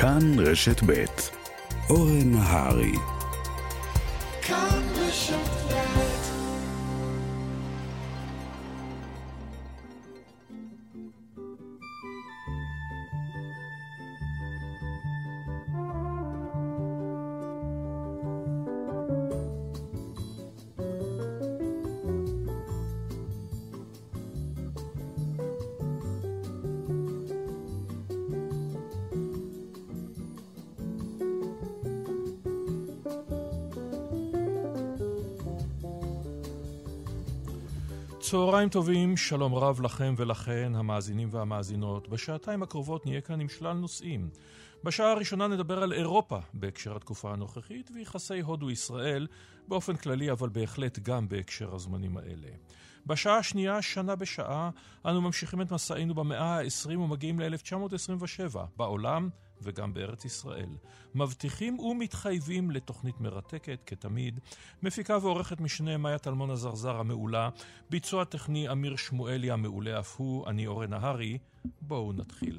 כאן רשת ב' אורן נהרי. כאן רשת צהריים טובים, שלום רב לכם ולכן, המאזינים והמאזינות. בשעתיים הקרובות נהיה כאן עם שלל נושאים. בשעה הראשונה נדבר על אירופה בהקשר התקופה הנוכחית ויחסי הודו-ישראל באופן כללי, אבל בהחלט גם בהקשר הזמנים האלה. בשעה השנייה, שנה בשעה, אנו ממשיכים את מסענו במאה ה-20 ומגיעים ל-1927, בעולם וגם בארץ ישראל. מבטיחים ומתחייבים לתוכנית מרתקת, כתמיד. מפיקה ועורכת משנה מאיה טלמון הזרזר המעולה. ביצוע טכני אמיר שמואלי המעולה אף הוא, אני אורן נהרי. בואו נתחיל.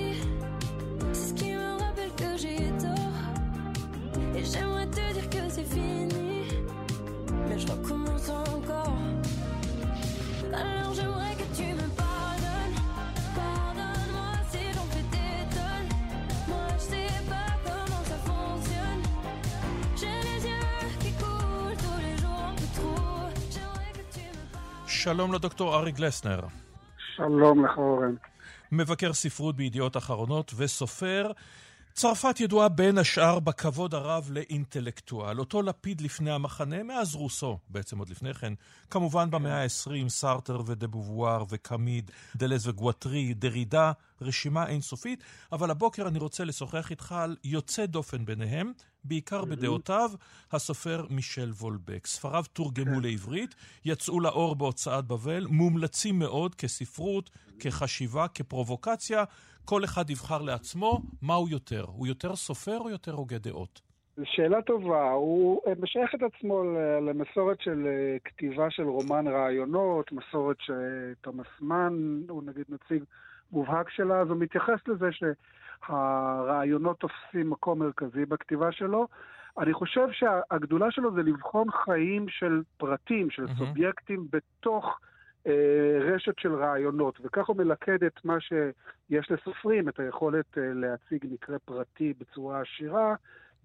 Et j'aimerais te dire que c'est fini. Mais je recommence encore. Alors j'aimerais que tu me pardonnes. Pardonne-moi si j'en fais des tonnes. Moi je sais pas comment ça fonctionne. J'ai les yeux qui coulent tous les jours un peu trop. J'aimerais que tu me pardonnes. שלום לדוקטור ארי גלסנר, שלום לך אורן. מבקר ספרות בידיעות אחרונות וסופר. צרפת ידועה בין השאר בכבוד הרב לאינטלקטואל. אותו לפיד לפני המחנה, מאז רוסו, בעצם עוד לפני כן. כמובן במאה ה-20, סארטר ודה-בובואר וקמיד, דלז וגואטרי, דרידה, רשימה אינסופית. אבל הבוקר אני רוצה לשוחח איתך על יוצא דופן ביניהם, בעיקר בדעותיו, הסופר מישל וולבק. ספריו תורגמו לעברית, יצאו לאור בהוצאת בבל, מומלצים מאוד כספרות, כחשיבה, כפרובוקציה. כל אחד יבחר לעצמו מה הוא יותר. הוא יותר סופר או יותר הוגה דעות? שאלה טובה. הוא משייך את עצמו למסורת של אה, כתיבה של רומן רעיונות, מסורת שתומאס מן הוא נגיד נציג מובהק שלה, אז הוא מתייחס לזה שהרעיונות תופסים מקום מרכזי בכתיבה שלו. אני חושב שהגדולה שלו זה לבחון חיים של פרטים, של מהמם. סובייקטים בתוך רשת של רעיונות, וכך הוא מלכד את מה שיש לסופרים, את היכולת אה, להציג מקרה פרטי בצורה עשירה,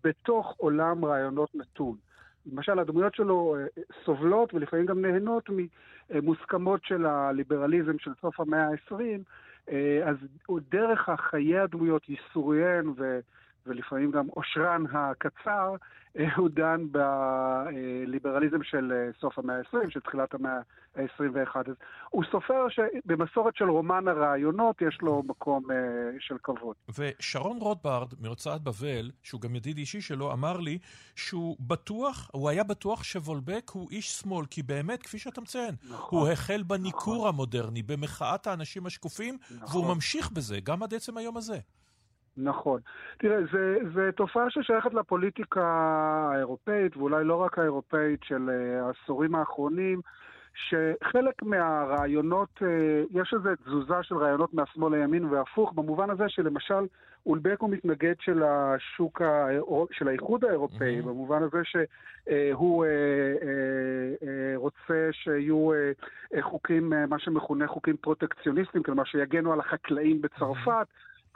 בתוך עולם רעיונות נתון. למשל, הדמויות שלו אה, סובלות ולפעמים גם נהנות ממוסכמות של הליברליזם של סוף המאה ה-20, אה, אז דרך חיי הדמויות, ייסוריהן ו... ולפעמים גם עושרן הקצר, אה, הוא דן בליברליזם של אה, סוף המאה ה-20, של תחילת המאה ה-21. אז הוא סופר שבמסורת של רומן הרעיונות יש לו מקום אה, של כבוד. ושרון רוטברד מהוצאת בבל, שהוא גם ידיד אישי שלו, אמר לי שהוא בטוח, הוא היה בטוח שוולבק הוא איש שמאל, כי באמת, כפי שאתה מציין, נכון. הוא החל בניכור המודרני, במחאת האנשים השקופים, נכון. והוא ממשיך בזה, גם עד עצם היום הזה. נכון. תראה, זה, זה תופעה ששייכת לפוליטיקה האירופאית, ואולי לא רק האירופאית של אה, העשורים האחרונים, שחלק מהרעיונות, אה, יש איזו תזוזה של רעיונות מהשמאל לימין והפוך, במובן הזה שלמשל, אולבק הוא מתנגד של השוק, של האיחוד האירופאי, Mhm. במובן הזה שהוא אה, רוצה שיהיו חוקים, מה שמכונה חוקים פרוטקציוניסטיים, כלומר שיגנו על החקלאים בצרפת.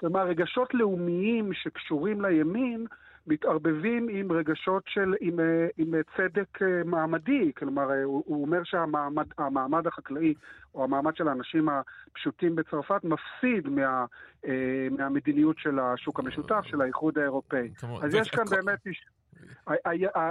כלומר, רגשות לאומיים שקשורים לימין מתערבבים עם רגשות של, עם, אה, עם אה, צדק אה, מעמדי. כלומר, הוא, הוא אומר שהמעמד המעמד החקלאי, או המעמד של האנשים הפשוטים בצרפת, מפסיד מה, מהמדיניות של השוק המשותף, של האיחוד האירופאי. אז יש כאן באמת...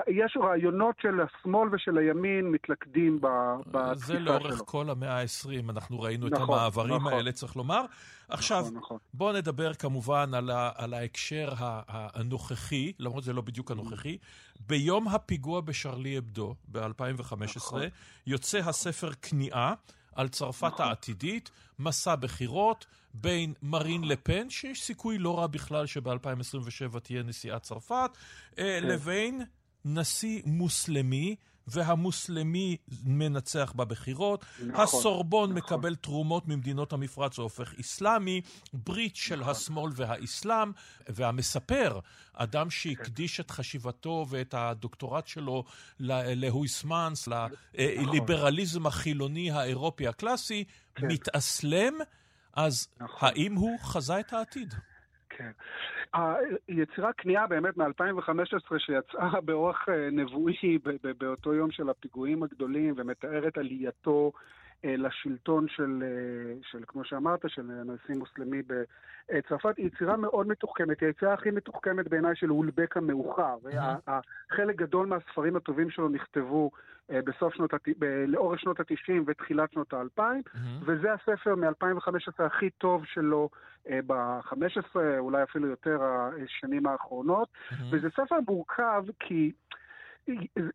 יש רעיונות של השמאל ושל הימין מתלכדים בתפיסה שלו. זה לאורך כל המאה ה-20, אנחנו ראינו נכון, את המעברים נכון. האלה, צריך לומר. עכשיו, נכון, נכון. בואו נדבר כמובן על, ה, על ההקשר הנוכחי, למרות שזה לא בדיוק הנוכחי. ביום הפיגוע בשרלי אבדו, ב-2015, נכון. יוצא הספר כניעה. על צרפת נכון. העתידית, מסע בחירות בין מרין לפן, שיש סיכוי לא רע בכלל שב-2027 תהיה נשיאת צרפת, אה, כן. לבין נשיא מוסלמי והמוסלמי מנצח בבחירות, נכון, הסורבון נכון. מקבל תרומות ממדינות המפרץ והופך איסלאמי, ברית של נכון. השמאל והאסלאם, והמספר, אדם שהקדיש את חשיבתו ואת הדוקטורט שלו להויסמאנס, לליברליזם נכון. החילוני האירופי הקלאסי, כן. מתאסלם, אז נכון. האם הוא חזה את העתיד? כן. היצירה כניעה באמת מ-2015 שיצאה באורח אה, נבואי באותו יום של הפיגועים הגדולים ומתארת עלייתו לשלטון של, אה, של, כמו שאמרת, של נשיא מוסלמי בצרפת, היא יצירה מאוד מתוחכמת. היא היצירה הכי מתוחכמת בעיניי של אולבק המאוחר. חלק גדול מהספרים הטובים שלו נכתבו אה, בסוף שנות, לאורך שנות ה-90 ותחילת שנות ה-2000, mm-hmm. וזה הספר מ-2015 הכי טוב שלו ב-15, אולי אפילו יותר השנים האחרונות. וזה ספר מורכב כי...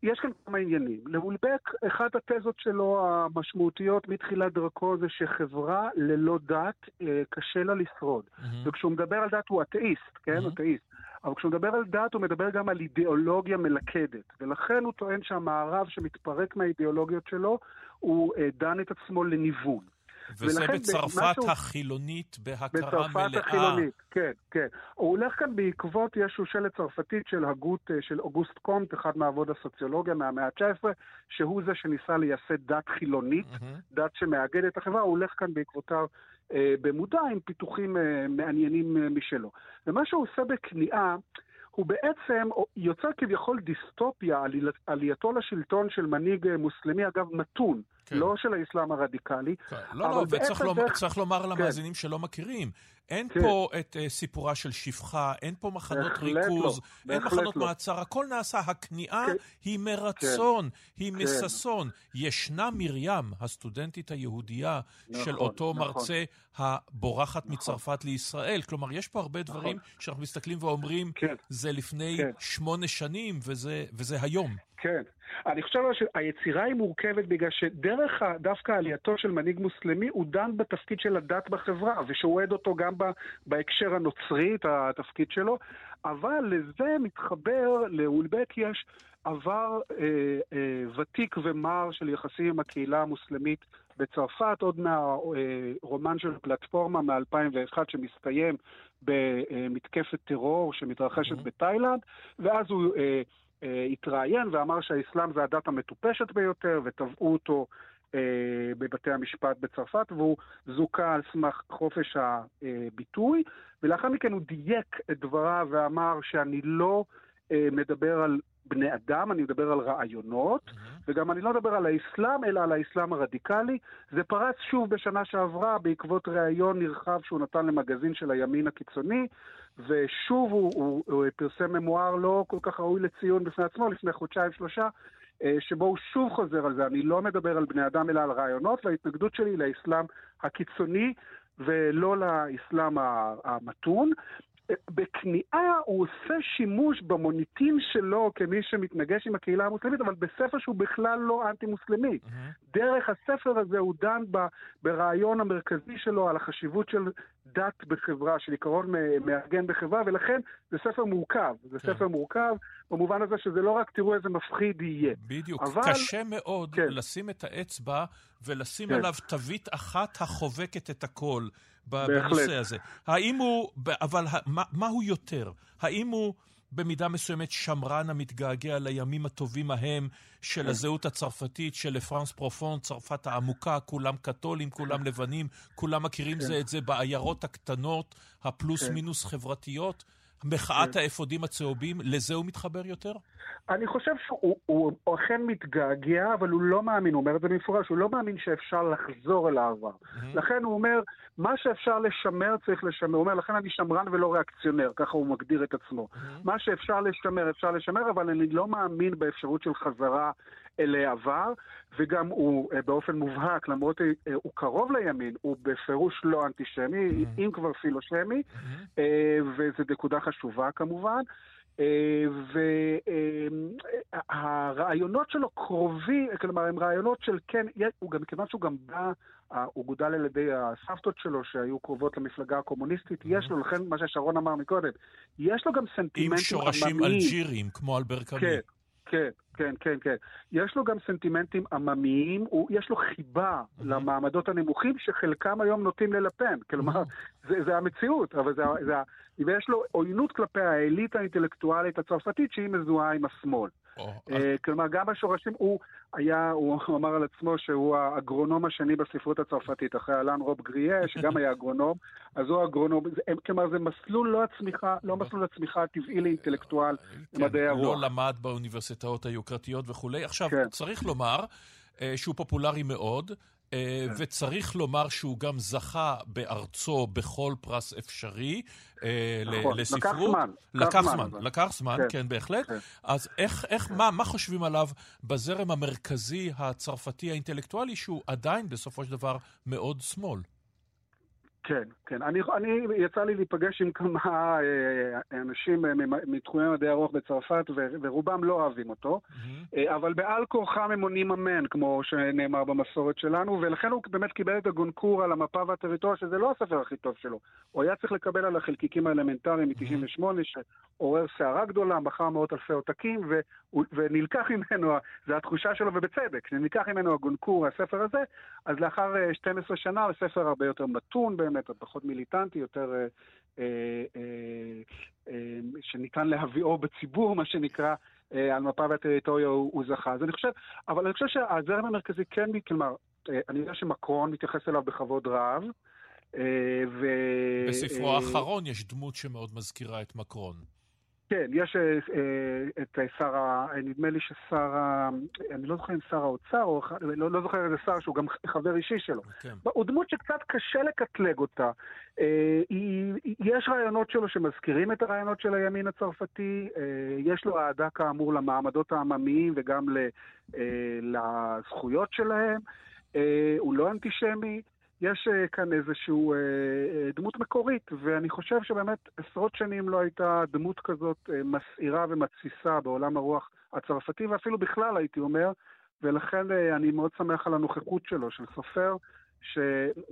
יש כאן כמה עניינים. לאולבק, אחת התזות שלו המשמעותיות מתחילת דרכו זה שחברה ללא דת אה, קשה לה לשרוד. Mm-hmm. וכשהוא מדבר על דת הוא אתאיסט, כן? Mm-hmm. אתאיסט. אבל כשהוא מדבר על דת הוא מדבר גם על אידיאולוגיה מלכדת. ולכן הוא טוען שהמערב שמתפרק מהאידיאולוגיות שלו, הוא אה, דן את עצמו לניוון. וזה בצרפת משהו... החילונית בהכרה בצרפת מלאה. בצרפת החילונית, כן, כן. הוא הולך כאן בעקבות, יש שושלת צרפתית של הגות אה, של אוגוסט קומט, אחד מאבות הסוציולוגיה מהמאה ה-19, שהוא זה שניסה לייסד דת חילונית, mm-hmm. דת שמאגדת את החברה, הוא הולך כאן בעקבותיו אה, במודע עם פיתוחים אה, מעניינים אה, משלו. ומה שהוא עושה בכניעה, הוא בעצם יוצר כביכול דיסטופיה על עלייתו לשלטון של מנהיג מוסלמי, אגב, מתון, כן. לא של האסלאם הרדיקלי. כן. לא, לא, וצריך לומר, דרך... לומר כן. למאזינים כן. שלא מכירים, אין כן. פה את uh, סיפורה של שפחה, אין פה מחנות ריכוז, לא, אין מחנות לא. מעצר, הכל נעשה. הכניעה כן. היא מרצון, כן. היא כן. מששון. ישנה מרים, הסטודנטית היהודייה נכון, של אותו נכון. מרצה הבורחת נכון. מצרפת לישראל. כלומר, יש פה הרבה נכון. דברים שאנחנו מסתכלים ואומרים, כן. זה לפני כן. שמונה שנים וזה, וזה היום. כן. אני חושב שהיצירה היא מורכבת בגלל שדרך דווקא עלייתו של מנהיג מוסלמי, הוא דן בתפקיד של הדת בחברה, ושהוא אוהד אותו גם בהקשר הנוצרי, את התפקיד שלו, אבל לזה מתחבר, לאולבק יש עבר אה, אה, ותיק ומר של יחסים עם הקהילה המוסלמית בצרפת, עוד מהרומן של פלטפורמה מ-2001 שמסתיים במתקפת טרור שמתרחשת mm-hmm. בתאילנד, ואז הוא... אה, אה, התראיין ואמר שהאסלאם זה הדת המטופשת ביותר, ותבעו אותו אה, בבתי המשפט בצרפת, והוא זוכה על סמך חופש הביטוי, ולאחר מכן הוא דייק את דבריו ואמר שאני לא אה, מדבר על בני אדם, אני מדבר על רעיונות, mm-hmm. וגם אני לא מדבר על האסלאם, אלא על האסלאם הרדיקלי. זה פרץ שוב בשנה שעברה בעקבות ראיון נרחב שהוא נתן למגזין של הימין הקיצוני, ושוב הוא, הוא, הוא פרסם ממואר לא כל כך ראוי לציון בפני עצמו, לפני חודשיים-שלושה, אה, שבו הוא שוב חוזר על זה. אני לא מדבר על בני אדם אלא על רעיונות, וההתנגדות שלי לאסלאם הקיצוני ולא לאסלאם המתון. בכניעה הוא עושה שימוש במוניטין שלו כמי שמתנגש עם הקהילה המוסלמית, אבל בספר שהוא בכלל לא אנטי-מוסלמי. Mm-hmm. דרך הספר הזה הוא דן ב, ברעיון המרכזי שלו על החשיבות של דת בחברה, של עיקרון מארגן בחברה, ולכן זה ספר מורכב. זה כן. ספר מורכב במובן הזה שזה לא רק תראו איזה מפחיד יהיה. בדיוק. אבל... קשה מאוד כן. לשים את האצבע ולשים כן. עליו תווית אחת החובקת את הכל. בנושא הזה. האם הוא, אבל מה, מה הוא יותר? האם הוא במידה מסוימת שמרן המתגעגע לימים הטובים ההם של. הזהות הצרפתית, של לפרנס פרופון, צרפת העמוקה, כולם קתולים, כולם לבנים, כולם מכירים כן. זה את זה בעיירות הקטנות, הפלוס כן. מינוס חברתיות? מחאת כן. האפודים הצהובים, לזה הוא מתחבר יותר? אני חושב שהוא הוא, הוא אכן מתגעגע, אבל הוא לא מאמין, הוא אומר את זה במפורש, הוא לא מאמין שאפשר לחזור אל העבר. Mm-hmm. לכן הוא אומר, מה שאפשר לשמר צריך לשמר. הוא אומר, לכן אני שמרן ולא ריאקציונר, ככה הוא מגדיר את עצמו. Mm-hmm. מה שאפשר לשמר, אפשר לשמר, אבל אני לא מאמין באפשרות של חזרה אל העבר, וגם הוא אה, באופן מובהק, למרות אה, הוא קרוב לימין, הוא בפירוש לא אנטישמי, Mm-hmm. אם כבר פילושמי, אה, וזו נקודה חשובה כמובן. והרעיונות שלו קרובים, כלומר, הם רעיונות של כן, הוא גם, מכיוון שהוא גם בא, הוא גודל על ידי הסבתות שלו שהיו קרובות למפלגה הקומוניסטית, יש לו, לכן מה ששרון אמר מקודם, יש לו גם סנטימנטים עם שורשים עממיים. אלג'יריים, כמו אלבר קאמי. כן, כן, כן, כן, כן. יש לו גם סנטימנטים עממיים, הוא, יש לו חיבה למעמדות הנמוכים שחלקם היום נוטים ללפן. כלומר, זה, זה המציאות, אבל זה, זה, ויש לו עוינות כלפי האליטה האינטלקטואלית הצרפתית שהיא מזוהה עם השמאל. אה, כלומר, גם השורשים, הוא היה, הוא אמר על עצמו שהוא האגרונום השני בספרות הצרפתית, אחרי אלן רוב גריה, שגם היה אגרונום, אז הוא האגרונום, זה- כלומר, זה מסלול לא הצמיחה, לא מסלול הצמיחה הטבעי לאינטלקטואל במדעי כן, הרוח. לא למד באוניברסיטאות היוקרתיות וכולי. עכשיו, כן. צריך לומר אה, שהוא פופולרי מאוד, אה. וצריך לומר שהוא גם זכה בארצו בכל פרס אפשרי אה, נכון, לקח לספרות. זמן, לקח לקח זמן, זמן. לקח זמן, כן, כן, בהחלט. כן. אז איך, איך, מה, מה חושבים עליו בזרם המרכזי הצרפתי האינטלקטואלי, שהוא עדיין בסופו של דבר מאוד שמאל? כן, כן. אני, אני, יצא לי להיפגש עם כמה אה, אנשים אה, מתחומי מדעי הרוח בצרפת, ו- ורובם לא אוהבים אותו, אה, אבל בעל כורחם הם עונים אמן, כמו שנאמר במסורת שלנו, ולכן הוא באמת קיבל את הגונקור על המפה והטריטוריה, שזה לא הספר הכי טוב שלו. הוא היה צריך לקבל על החלקיקים האלמנטריים מ-98, שעורר סערה גדולה, מכר מאות אלפי עותקים, ו- ונלקח ממנו, זו התחושה שלו, ובצדק, שנלקח ממנו הגונקור, הספר הזה, אז לאחר אה, 12 שנה, הוא ספר הרבה יותר מתון באמת, פחות מיליטנטי, יותר... אה, אה, אה, שניתן להביאו בציבור, מה שנקרא, על מפה והטריטוריה הוא, הוא זכה. אז אני חושב, אבל אני חושב שהזרם המרכזי כן, כלומר, אני יודע שמקרון מתייחס אליו בכבוד רב. ו... בספרו האחרון יש דמות שמאוד מזכירה את מקרון. כן, יש אה, אה, את שר ה... נדמה לי ששר ה... אני לא זוכר אם שר האוצר, או לא, לא זוכר איזה שר שהוא גם חבר אישי שלו. כן. הוא דמות שקצת קשה לקטלג אותה. אה, היא- יש רעיונות שלו שמזכירים את הרעיונות של הימין הצרפתי, אה, יש לו אהדה כאמור למעמדות העממיים וגם ל, אה, לזכויות שלהם. אה, הוא לא אנטישמי. יש אה, כאן איזושהי אה, אה, דמות מקורית, ואני חושב שבאמת עשרות שנים לא הייתה דמות כזאת מסעירה ומתסיסה בעולם הרוח הצרפתי, ואפילו בכלל הייתי אומר, ולכן אני מאוד שמח על הנוכחות שלו, של סופר, ש,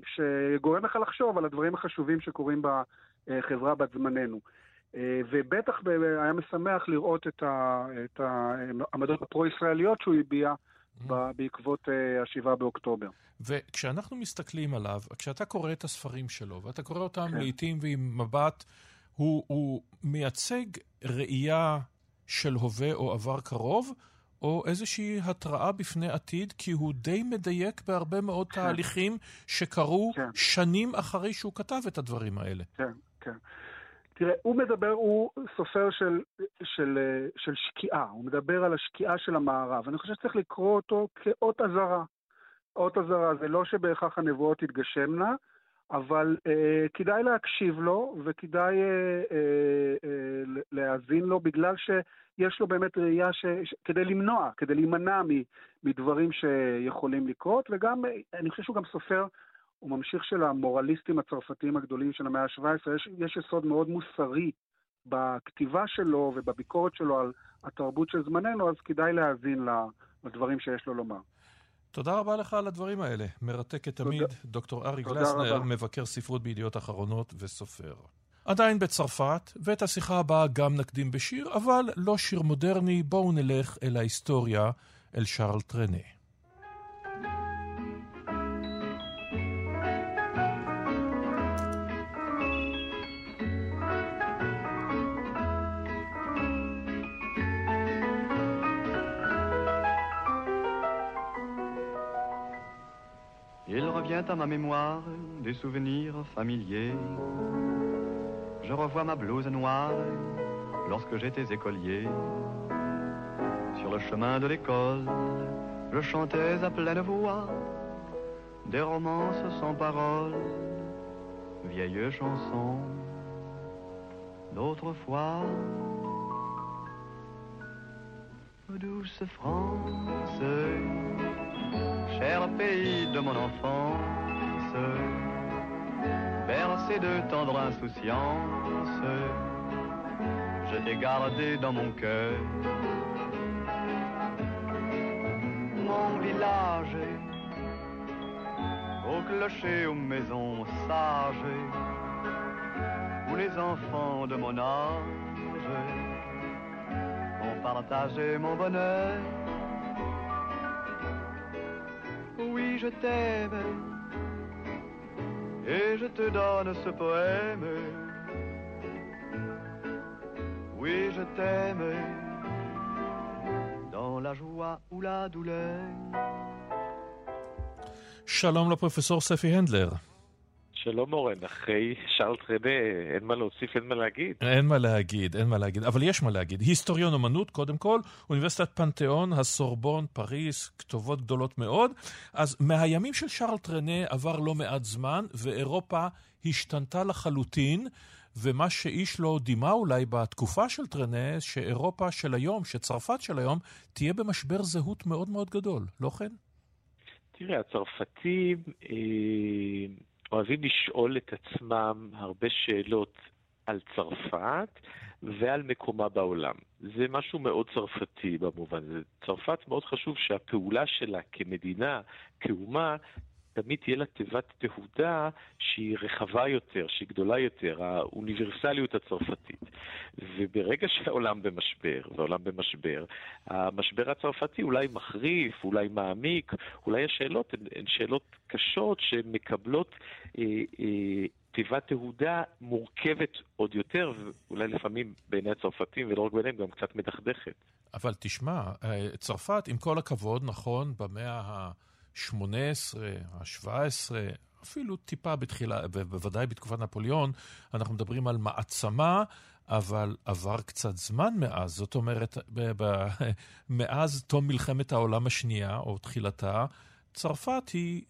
שגורם לך לחשוב על הדברים החשובים שקורים בחברה בת זמננו. ובטח היה משמח לראות את העמדות הפרו-ישראליות שהוא הביע בעקבות אה, השבעה באוקטובר. וכשאנחנו מסתכלים עליו, כשאתה קורא את הספרים שלו, ואתה קורא אותם כן. לעיתים ועם מבט, הוא, הוא מייצג ראייה של הווה או עבר קרוב, או איזושהי התראה בפני עתיד, כי הוא די מדייק בהרבה מאוד כן. תהליכים שקרו כן. שנים אחרי שהוא כתב את הדברים האלה. כן, כן. תראה, הוא מדבר, הוא סופר של, של, של שקיעה, הוא מדבר על השקיעה של המערב. אני חושב שצריך לקרוא אותו כאות אזהרה. אות אזהרה זה לא שבהכרח הנבואות תתגשמנה, אבל אה, כדאי להקשיב לו וכדאי אה, אה, אה, להאזין לו, בגלל שיש לו באמת ראייה ש, ש, כדי למנוע, כדי להימנע מ, מדברים שיכולים לקרות, וגם, אה, אני חושב שהוא גם סופר הוא ממשיך של המורליסטים הצרפתיים הגדולים של המאה ה-17. יש, יש יסוד מאוד מוסרי בכתיבה שלו ובביקורת שלו על התרבות של זמננו, אז כדאי להאזין לדברים שיש לו לומר. תודה רבה לך על הדברים האלה. מרתקת תודה. תמיד. דוקטור ארי גלסנר, רבה. מבקר ספרות בידיעות אחרונות וסופר. עדיין בצרפת, ואת השיחה הבאה גם נקדים בשיר, אבל לא שיר מודרני, בואו נלך אל ההיסטוריה, אל שרל טרנה. Revient à ma mémoire des souvenirs familiers je revois ma blouse noire lorsque j'étais écolier. Sur le chemin de l'école, je chantais à pleine voix des romances sans paroles, vieilles chansons d'autrefois. Douce France, cher pays de mon enfance, bercé de tendre insouciance, je t'ai gardé dans mon cœur. Mon village, au clocher, aux maisons sages, où les enfants de mon âge ont partagé mon bonheur oui je t'aime. Et je te donne ce poème, oui je t'aime. Dans la joie ou la douleur. Shalom le professeur Safi Handler. שלום אורן, אחרי שארל טרדה אין מה להוסיף, אין מה להגיד. אין מה להגיד, אין מה להגיד, אבל יש מה להגיד. היסטוריון אמנות, קודם כל, אוניברסיטת פנתיאון, הסורבון, פריס, כתובות גדולות מאוד. אז מהימים של שארל טרנה עבר לא מעט זמן, ואירופה השתנתה לחלוטין. ומה שאיש לא דימה אולי בתקופה של טרנה, שאירופה של היום, שצרפת של היום, תהיה במשבר זהות מאוד מאוד גדול, לא כן? תראה, הצרפתים אה, אוהבים לשאול את עצמם הרבה שאלות על צרפת ועל מקומה בעולם. זה משהו מאוד צרפתי במובן הזה. צרפת מאוד חשוב שהפעולה שלה כמדינה, כאומה, תמיד תהיה לה תיבת תהודה שהיא רחבה יותר, שהיא גדולה יותר, האוניברסליות הצרפתית. וברגע שהעולם במשבר, והעולם במשבר, המשבר הצרפתי אולי מחריף, אולי מעמיק, אולי השאלות הן, הן שאלות קשות שמקבלות אה, אה, תיבת תהודה מורכבת עוד יותר, ואולי לפעמים בעיני הצרפתים, ולא רק בעיניהם, גם קצת מדכדכת. אבל תשמע, אה, צרפת, עם כל הכבוד, נכון, במאה ה... ה-18, ה-17, אפילו טיפה בתחילה, ובוודאי בתקופת נפוליאון, אנחנו מדברים על מעצמה, אבל עבר קצת זמן מאז. זאת אומרת, מאז תום מלחמת העולם השנייה, או תחילתה, צרפת היא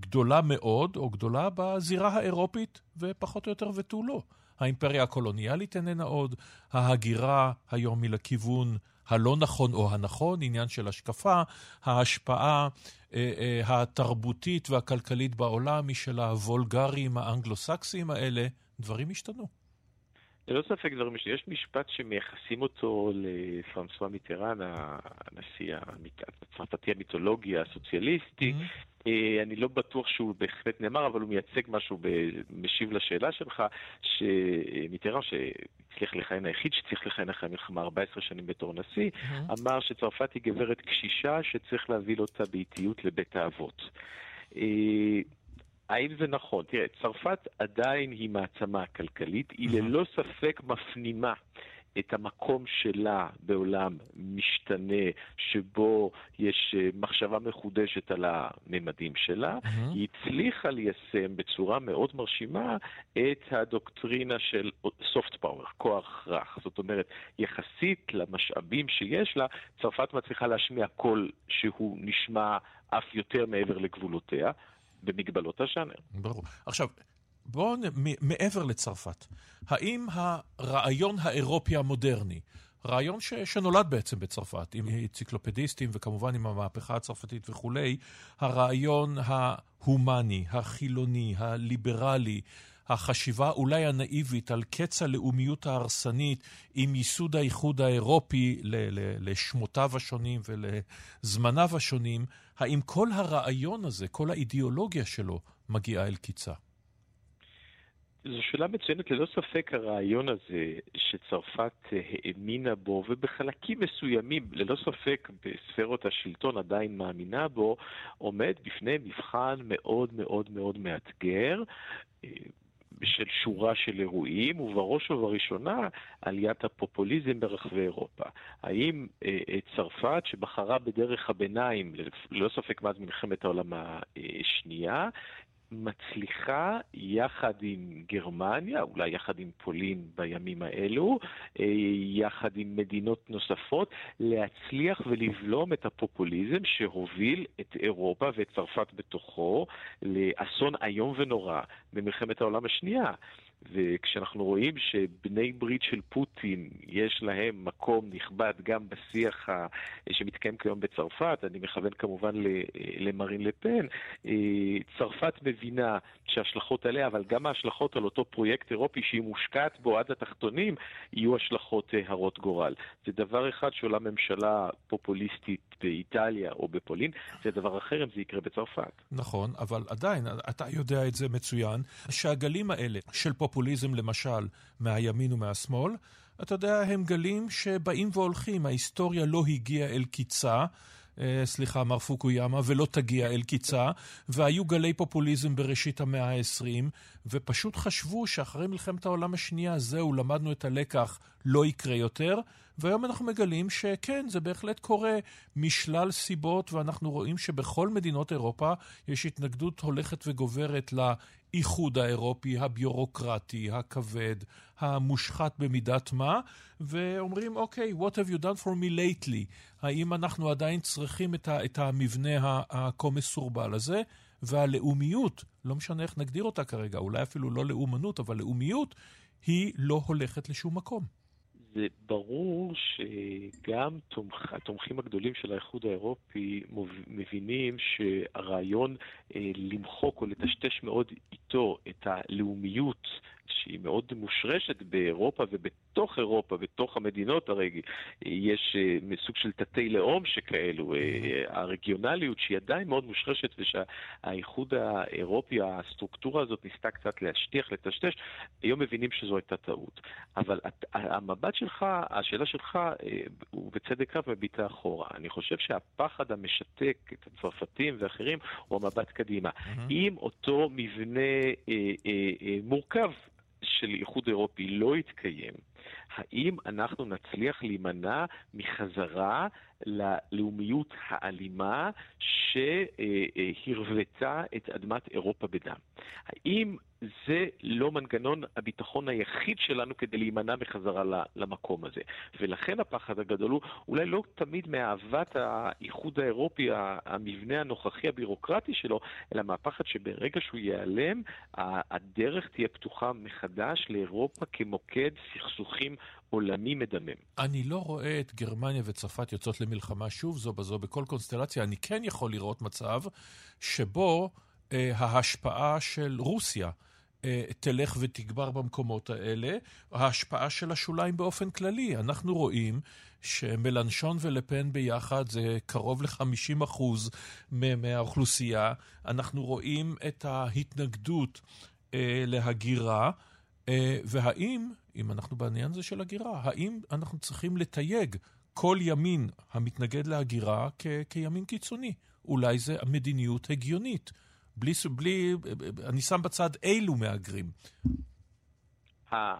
גדולה מאוד, או גדולה בזירה האירופית, ופחות או יותר ותו לא. האימפריה הקולוניאלית איננה עוד, ההגירה היום היא לכיוון הלא נכון או הנכון, עניין של השקפה, ההשפעה אה, אה, התרבותית והכלכלית בעולם היא של הוולגרים האנגלו-סקסים האלה, דברים השתנו. ללא ספק דברים משנה. יש משפט שמייחסים אותו לפרנסואה מיטרן, הנשיא הצרפתי המיתולוגי, הסוציאליסטי. Mm-hmm. אני לא בטוח שהוא בהחלט נאמר, אבל הוא מייצג משהו, משיב לשאלה שלך, שמיטרן, שהצליח לכהן היחיד שצריך לכהן אחרי המלחמה 14 שנים בתור נשיא, mm-hmm. אמר שצרפת היא גברת קשישה שצריך להביא אותה באיטיות לבית האבות. האם זה נכון? תראה, צרפת עדיין היא מעצמה כלכלית, היא ללא ספק מפנימה את המקום שלה בעולם משתנה, שבו יש אה, מחשבה מחודשת על הממדים שלה. Mm-hmm. היא הצליחה ליישם בצורה מאוד מרשימה את הדוקטרינה של soft power, כוח רך. זאת אומרת, יחסית למשאבים שיש לה, צרפת מצליחה להשמיע קול שהוא נשמע אף יותר מעבר לגבולותיה. במגבלות הז'אנר. ברור. עכשיו, בואו, מעבר לצרפת, האם הרעיון האירופי המודרני, רעיון ש, שנולד בעצם בצרפת, עם אנציקלופדיסטים וכמובן עם המהפכה הצרפתית וכולי, הרעיון ההומני, החילוני, הליברלי, החשיבה אולי הנאיבית על קץ הלאומיות ההרסנית עם ייסוד האיחוד האירופי לשמותיו השונים ולזמניו השונים, האם כל הרעיון הזה, כל האידיאולוגיה שלו, מגיעה אל קיצה? זו שאלה מצוינת. ללא ספק הרעיון הזה שצרפת האמינה בו, ובחלקים מסוימים, ללא ספק בספירות השלטון עדיין מאמינה בו, עומד בפני מבחן מאוד מאוד מאוד מאתגר. בשל שורה של אירועים, ובראש ובראשונה עליית הפופוליזם ברחבי אירופה. האם אה, אה, צרפת, שבחרה בדרך הביניים, ללא ספק מאז מלחמת העולם השנייה, מצליחה יחד עם גרמניה, אולי יחד עם פולין בימים האלו, אה, יחד עם מדינות נוספות, להצליח ולבלום את הפופוליזם שהוביל את אירופה ואת צרפת בתוכו לאסון איום ונורא במלחמת העולם השנייה. וכשאנחנו רואים שבני ברית של פוטין, יש להם מקום נכבד גם בשיח ה... שמתקיים כיום בצרפת, אני מכוון כמובן למרין לפן, אה, צרפת מבינה שההשלכות עליה, אבל גם ההשלכות על אותו פרויקט אירופי שהיא מושקעת בו עד התחתונים, יהיו השלכות אה, הרות גורל. זה דבר אחד שעולה ממשלה פופוליסטית באיטליה או בפולין, זה דבר אחר אם זה יקרה בצרפת. נכון, אבל עדיין, אתה יודע את זה מצוין, שהגלים האלה של פופוליזם למשל מהימין ומהשמאל, אתה יודע, הם גלים שבאים והולכים, ההיסטוריה לא הגיעה אל קיצה. אה, סליחה, מר פוקויאמה, ולא תגיע אל קיצה, והיו גלי פופוליזם בראשית המאה ה-20, ופשוט חשבו שאחרי מלחמת העולם השנייה, זהו, למדנו את הלקח, לא יקרה יותר, והיום אנחנו מגלים שכן, זה בהחלט קורה משלל סיבות, ואנחנו רואים שבכל מדינות אירופה יש התנגדות הולכת וגוברת לאיחוד האירופי, הביורוקרטי, הכבד, המושחת במידת מה, ואומרים, אוקיי, okay, what have you done for me lately? האם אנחנו עדיין צריכים את, ה, את המבנה הכה מסורבל הזה? והלאומיות, לא משנה איך נגדיר אותה כרגע, אולי אפילו לא לאומנות, אבל לאומיות, היא לא הולכת לשום מקום. זה ברור שגם תומכ, התומכים הגדולים של האיחוד האירופי מבינים שהרעיון אה, למחוק או לטשטש מאוד איתו את הלאומיות שהיא מאוד מושרשת באירופה ובתוך אירופה, בתוך המדינות הרי יש אה, סוג של תתי לאום שכאלו, אה, הרגיונליות שהיא עדיין מאוד מושרשת ושהאיחוד האירופי, הסטרוקטורה הזאת ניסתה קצת להשטיח, לטשטש, היום מבינים שזו הייתה טעות. אבל המבט שלך, השאלה שלך, אה, הוא בצדק רב מביטה אחורה. אני חושב שהפחד המשתק את הצרפתים ואחרים הוא המבט קדימה. Mm-hmm. אם אותו מבנה אה, אה, אה, מורכב של איחוד אירופי לא יתקיים, האם אנחנו נצליח להימנע מחזרה ללאומיות האלימה שהרוותה את אדמת אירופה בדם? האם זה לא מנגנון הביטחון היחיד שלנו כדי להימנע מחזרה למקום הזה. ולכן הפחד הגדול הוא אולי לא תמיד מאהבת האיחוד האירופי, המבנה הנוכחי הבירוקרטי שלו, אלא מהפחד שברגע שהוא ייעלם, הדרך תהיה פתוחה מחדש לאירופה כמוקד סכסוכים עולמי מדמם. אני לא רואה את גרמניה וצרפת יוצאות למלחמה שוב זו בזו בכל קונסטלציה. אני כן יכול לראות מצב שבו אה, ההשפעה של רוסיה אה, תלך ותגבר במקומות האלה, ההשפעה של השוליים באופן כללי. אנחנו רואים שמלנשון ולפן ביחד זה קרוב ל-50% מהאוכלוסייה. אנחנו רואים את ההתנגדות אה, להגירה, והאם, אם אנחנו בעניין הזה של הגירה, האם אנחנו צריכים לתייג כל ימין המתנגד להגירה כ- כימין קיצוני? אולי זו מדיניות הגיונית. בלי, בלי, אני שם בצד אילו מהגרים.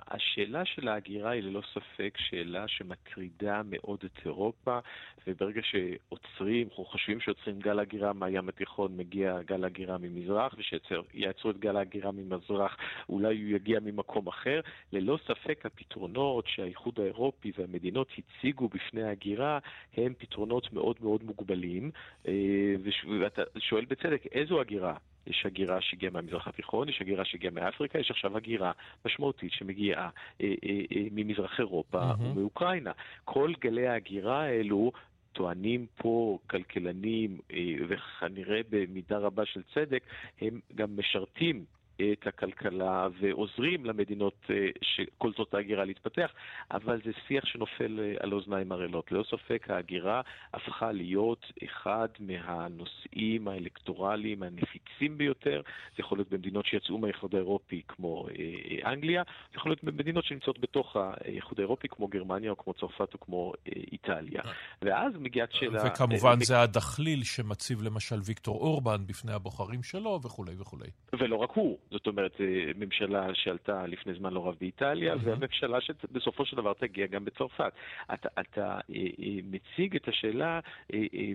השאלה של ההגירה היא ללא ספק שאלה שמטרידה מאוד את אירופה, וברגע שעוצרים, אנחנו חושבים שעוצרים גל הגירה מהים התיכון, מגיע גל הגירה ממזרח, ושיעצרו את גל ההגירה ממזרח, אולי הוא יגיע ממקום אחר. ללא ספק הפתרונות שהאיחוד האירופי והמדינות הציגו בפני ההגירה הם פתרונות מאוד מאוד מוגבלים, אה, ואתה שואל בצדק, איזו הגירה? יש הגירה שהגיעה מהמזרח התיכון, יש הגירה שהגיעה מאפריקה, יש עכשיו הגירה משמעותית שמגיעה אה, אה, אה, ממזרח אירופה mm-hmm. ומאוקראינה. כל גלי ההגירה האלו טוענים פה כלכלנים, אה, וכנראה במידה רבה של צדק, הם גם משרתים את הכלכלה ועוזרים למדינות אה, שקולטות ההגירה להתפתח, אבל זה שיח שנופל אה, על אוזניים ערלות. ללא ספק ההגירה הפכה להיות אחד מהנושאים האלקטורליים הנפיצים ביותר. זה יכול להיות במדינות שיצאו מהאיחוד האירופי כמו אה, אנגליה, זה יכול להיות במדינות שנמצאות בתוך האיחוד האירופי כמו גרמניה או כמו צרפת או כמו איטליה. ואז מגיעת שאלה... וכמובן זה הדחליל שמציב למשל ויקטור אורבן בפני הבוחרים שלו וכולי וכולי. ולא רק הוא. זאת אומרת, אה, ממשלה שעלתה לפני זמן לא רב באיטליה. והממשלה שבסופו של דבר תגיע גם בצרפת. אתה, אתה אה, אה, מציג את השאלה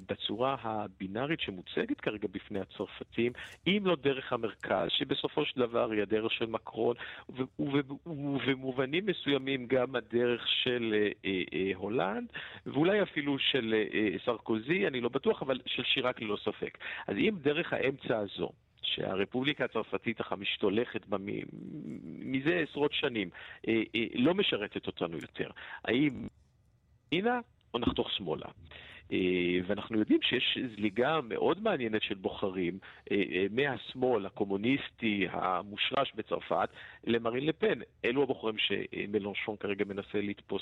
בצורה הבינארית שמוצגת כרגע בפני הצרפתים, אם לא דרך המרכז, שבסופו של דבר היא הדרך של מקרון, ובמובנים מסוימים גם הדרך של הולנד, ואולי אפילו של סרקוזי, אני לא בטוח, אבל של שיראק ללא ספק. אז אם דרך האמצע הזו, שהרפובליקה הצרפתית ככה משתולכת בה מזה עשרות שנים, אה, אה, לא משרתת אותנו יותר. האם נחתוך שמאלה? אה, ואנחנו יודעים שיש זליגה מאוד מעניינת של בוחרים אה, אה, מהשמאל הקומוניסטי המושרש בצרפת למרין לפן. אלו הבוחרים שמלנשון כרגע מנסה לתפוס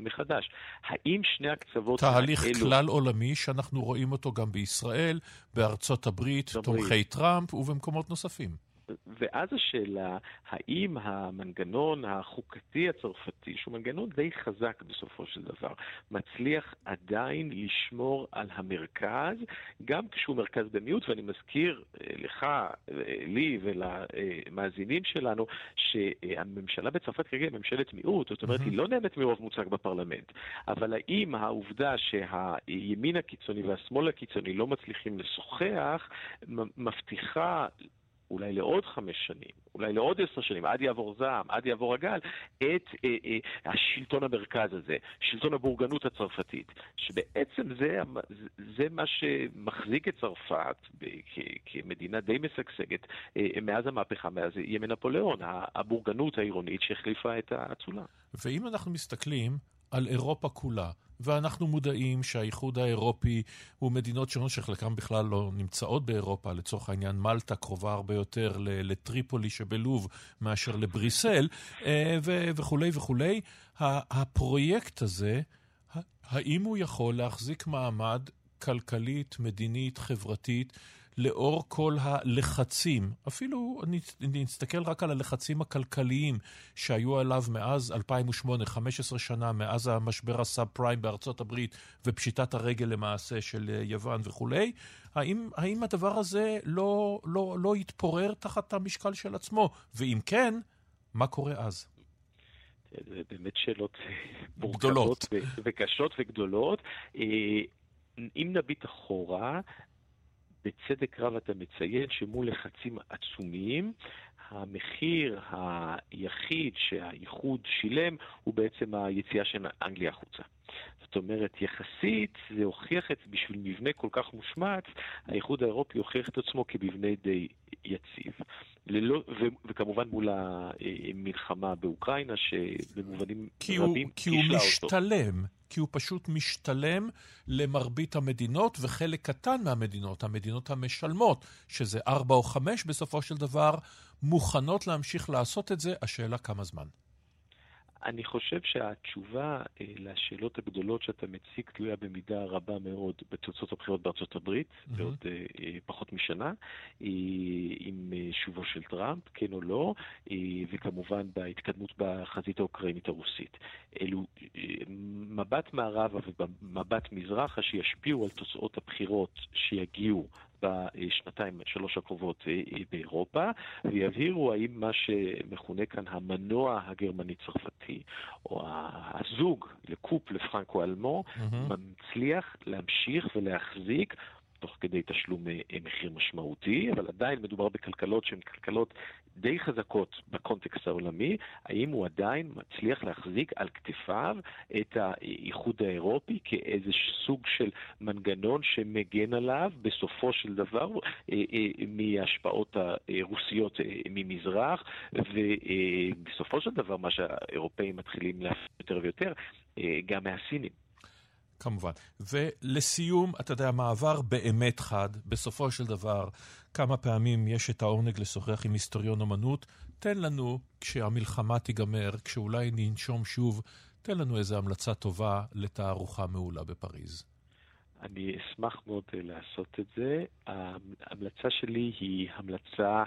מחדש. האם שני הקצוות האלו... תהליך כלל עולמי שאנחנו רואים אותו גם בישראל, בארצות הברית, תומכי טראמפ ובמקומות נוספים. ואז השאלה, האם המנגנון החוקתי הצרפתי, שהוא מנגנון די חזק בסופו של דבר, מצליח עדיין לשמור על המרכז, גם כשהוא מרכז במיעוט, ואני מזכיר אה, לך, אה, לי ולמאזינים שלנו, שהממשלה בצרפת כרגע היא ממשלת מיעוט, זאת אומרת, mm-hmm. היא לא נהנית מרוב מוצג בפרלמנט. אבל האם העובדה שהימין הקיצוני והשמאל הקיצוני לא מצליחים לשוחח, מבטיחה אולי לעוד חמש שנים, אולי לעוד עשר שנים, עד יעבור זעם, עד יעבור הגל, את אה, אה, השלטון המרכז הזה, שלטון הבורגנות הצרפתית, שבעצם זה, זה מה שמחזיק את צרפת ב, כ, כמדינה די משגשגת אה, מאז המהפכה, מאז ימי נפוליאון, הבורגנות העירונית שהחליפה את האצולה. ואם אנחנו מסתכלים על אירופה כולה, ואנחנו מודעים שהאיחוד האירופי הוא מדינות שונות שחלקן בכלל לא נמצאות באירופה, לצורך העניין מלטה קרובה הרבה יותר לטריפולי שבלוב מאשר לבריסל, אה, וכולי וכולי. הפרויקט הזה, האם הוא יכול להחזיק מעמד כלכלית, מדינית, חברתית, לאור כל הלחצים, אפילו אני נסתכל רק על הלחצים הכלכליים שהיו עליו מאז 2008, 15 שנה, מאז המשבר הסאב פריים בארצות הברית ופשיטת הרגל למעשה של אה, יוון וכולי, האם, האם הדבר הזה לא, לא, לא יתפורר תחת המשקל של עצמו? ואם כן, מה קורה אז? זה באמת שאלות מורכבות וקשות וגדולות. אה, אם נביט אחורה, בצדק רב אתה מציין שמול לחצים עצומים, המחיר היחיד שהאיחוד שילם הוא בעצם היציאה של אנגליה החוצה. זאת אומרת, יחסית זה הוכיח את, בשביל מבנה כל כך מושמץ, האיחוד האירופי הוכיח את עצמו כמבנה די יציב. ללא, ו, וכמובן מול המלחמה באוקראינה, שבמובנים כי רבים קישלה אותו. כי הוא משתלם, כי הוא פשוט משתלם למרבית המדינות, וחלק קטן מהמדינות, המדינות המשלמות, שזה ארבע או חמש בסופו של דבר, מוכנות להמשיך לעשות את זה, השאלה כמה זמן. אני חושב שהתשובה אה, לשאלות הגדולות שאתה מציג תלויה במידה רבה מאוד בתוצאות הבחירות בארצות הברית, mm-hmm. בעוד אה, אה, פחות משנה, אה, עם אה, שובו של טראמפ, כן או לא, אה, וכמובן בהתקדמות בחזית האוקראינית הרוסית. אלו אה, מבט מערבה ומבט מזרחה שישפיעו על תוצאות הבחירות שיגיעו בשנתיים, שלוש הקרובות אה, אה, באירופה, ויבהירו האם מה שמכונה כאן המנוע הגרמני-צרפתי, או הזוג לקופ לפרנקו-אלמו, mm-hmm. מצליח להמשיך ולהחזיק תוך כדי תשלום אה, מחיר משמעותי, אבל עדיין מדובר בכלכלות שהן כלכלות די חזקות בקונטקסט העולמי, האם הוא עדיין מצליח להחזיק על כתפיו את האיחוד האירופי כאיזה סוג של מנגנון שמגן עליו בסופו של דבר אה, אה, מהשפעות הרוסיות ממזרח, ובסופו של דבר מה שהאירופאים מתחילים להפעיל יותר ויותר, גם מהסינים. כמובן. ולסיום, אתה יודע, מעבר באמת חד, בסופו של דבר, כמה פעמים יש את העונג לשוחח עם היסטוריון אמנות, תן לנו, כשהמלחמה תיגמר, כשאולי ננשום שוב, תן לנו איזו המלצה טובה לתערוכה מעולה בפריז. אני אשמח מאוד אה, לעשות את זה. ההמלצה שלי היא המלצה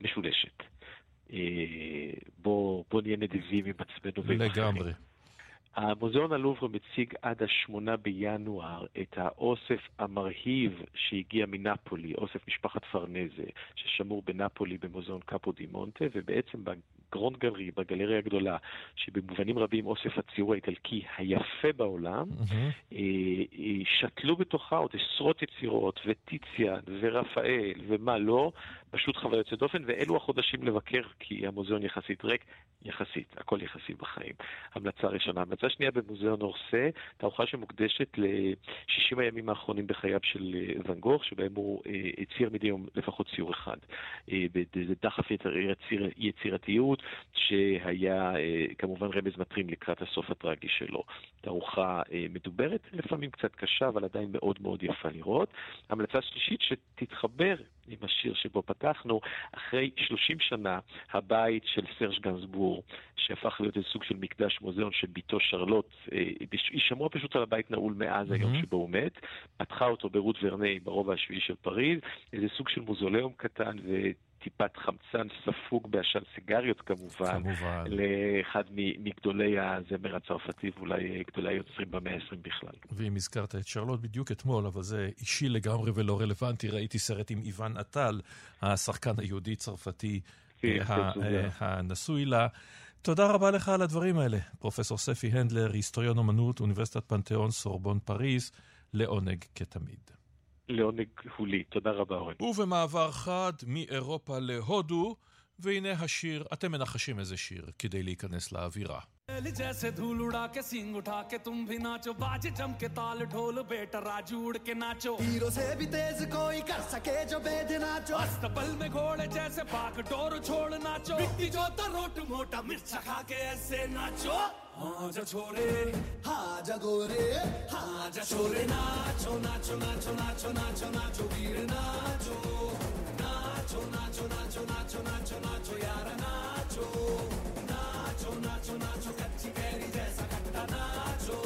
משולשת. אה, בוא, בוא נהיה נדיבים עם עצמנו ועם אחרים. לגמרי. המוזיאון הלובר מציג עד השמונה בינואר את האוסף המרהיב שהגיע מנפולי, אוסף משפחת פרנזה, ששמור בנפולי במוזיאון קפו די מונטה, ובעצם בגרונד גלרי, בגלריה הגדולה, שבמובנים רבים אוסף הציור האיטלקי היפה בעולם, mm-hmm. שתלו בתוכה עוד עשרות יצירות, וטיציאן, ורפאל, ומה לא, פשוט חוויה יוצאת דופן, ואלו החודשים לבקר, כי המוזיאון יחסית ריק, יחסית, הכל יחסי בחיים. המלצה ראשונה. המלצה שנייה במוזיאון אורסה, תערוכה שמוקדשת ל-60 הימים האחרונים בחייו של אה, ואן גוך, שבהם הוא אה, הצהיר מדי יום לפחות ציור אחד. אה, בדחף יציר, יצירתיות, שהיה כמובן רמז מטרים לקראת הסוף הטרגי שלו. תערוכה מדוברת, לפעמים קצת קשה, אבל עדיין מאוד מאוד יפה לראות. המלצה שלישית שתתחבר עם השיר שבו פתחנו, אחרי 30 שנה, הבית של סרש גנסבור, שהפך להיות איזה סוג של מקדש מוזיאון של בתו שרלוט, אה, היא שמרה פשוט על הבית נעול מאז mm-hmm. היום שבו הוא מת, פתחה אותו ברות ורני ברובע השביעי של פריז, איזה סוג של מוזיאום קטן ו... טיפת חמצן ספוג בעשן סיגריות כמובן, כמובן. לאחד מגדולי הזמר הצרפתי ואולי גדולי היוצרים במאה ה-20 בכלל. ואם הזכרת את שרלוט בדיוק אתמול, אבל זה אישי לגמרי ולא רלוונטי, ראיתי סרט עם איוון עטל, השחקן היהודי-צרפתי כן, אה, אה, הנשוי לה. תודה רבה לך על הדברים האלה, פרופסור ספי הנדלר, היסטוריון אומנות, אוניברסיטת פנתיאון, סורבון פריז, לעונג כתמיד. לעונג הוא לי. תודה רבה, אורן. ובמעבר חד מאירופה להודו, והנה השיר, אתם מנחשים איזה שיר כדי להיכנס לאווירה. जैसे धूल उड़ा के सिंग उठा के तुम भी नाचो बाजे चमके ताल ढोल बेटा राजू उड़ के नाचो हीरो से भी तेज कोई कर सके जो बेद नाचो अस्तबल में घोड़े जैसे पाक डोर छोड़ नाचो मिट्टी जो तो रोट मोटा मिर्च खा के ऐसे नाचो हाँ जा छोरे हाँ जा गोरे हाँ जा छोरे नाचो नाचो नाचो नाचो नाचो नाचो वीर नाचो नाचो नाचो नाचो नाचो नाचो नाचो यार नाचो नाचो नाचो नाचो कच्ची कैरी जैसा खट्टा नाचो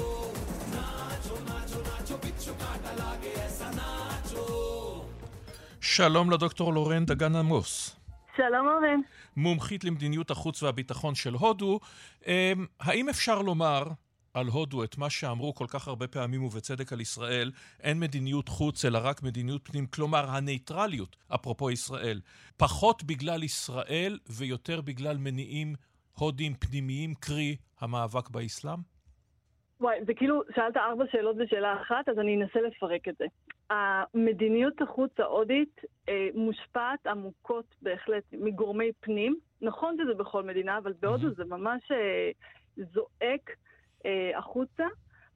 नाचो नाचो नाचो बिच्छू काटा लागे ऐसा नाचो שלום לדוקטור לורן דגן עמוס. שלום אורן. מומחית למדיניות החוץ והביטחון של הודו. אמ, האם אפשר לומר על הודו את מה שאמרו כל כך הרבה פעמים ובצדק על ישראל, אין מדיניות חוץ אלא רק מדיניות פנים, כלומר הנייטרליות, אפרופו ישראל, פחות בגלל ישראל ויותר בגלל מניעים הודיים פנימיים, קרי המאבק באסלאם? וואי, זה כאילו, שאלת ארבע שאלות בשאלה אחת, אז אני אנסה לפרק את זה. המדיניות החוץ ההודית אה, מושפעת עמוקות בהחלט מגורמי פנים. נכון שזה בכל מדינה, אבל בהודו זה ממש אה, זועק אה, החוצה.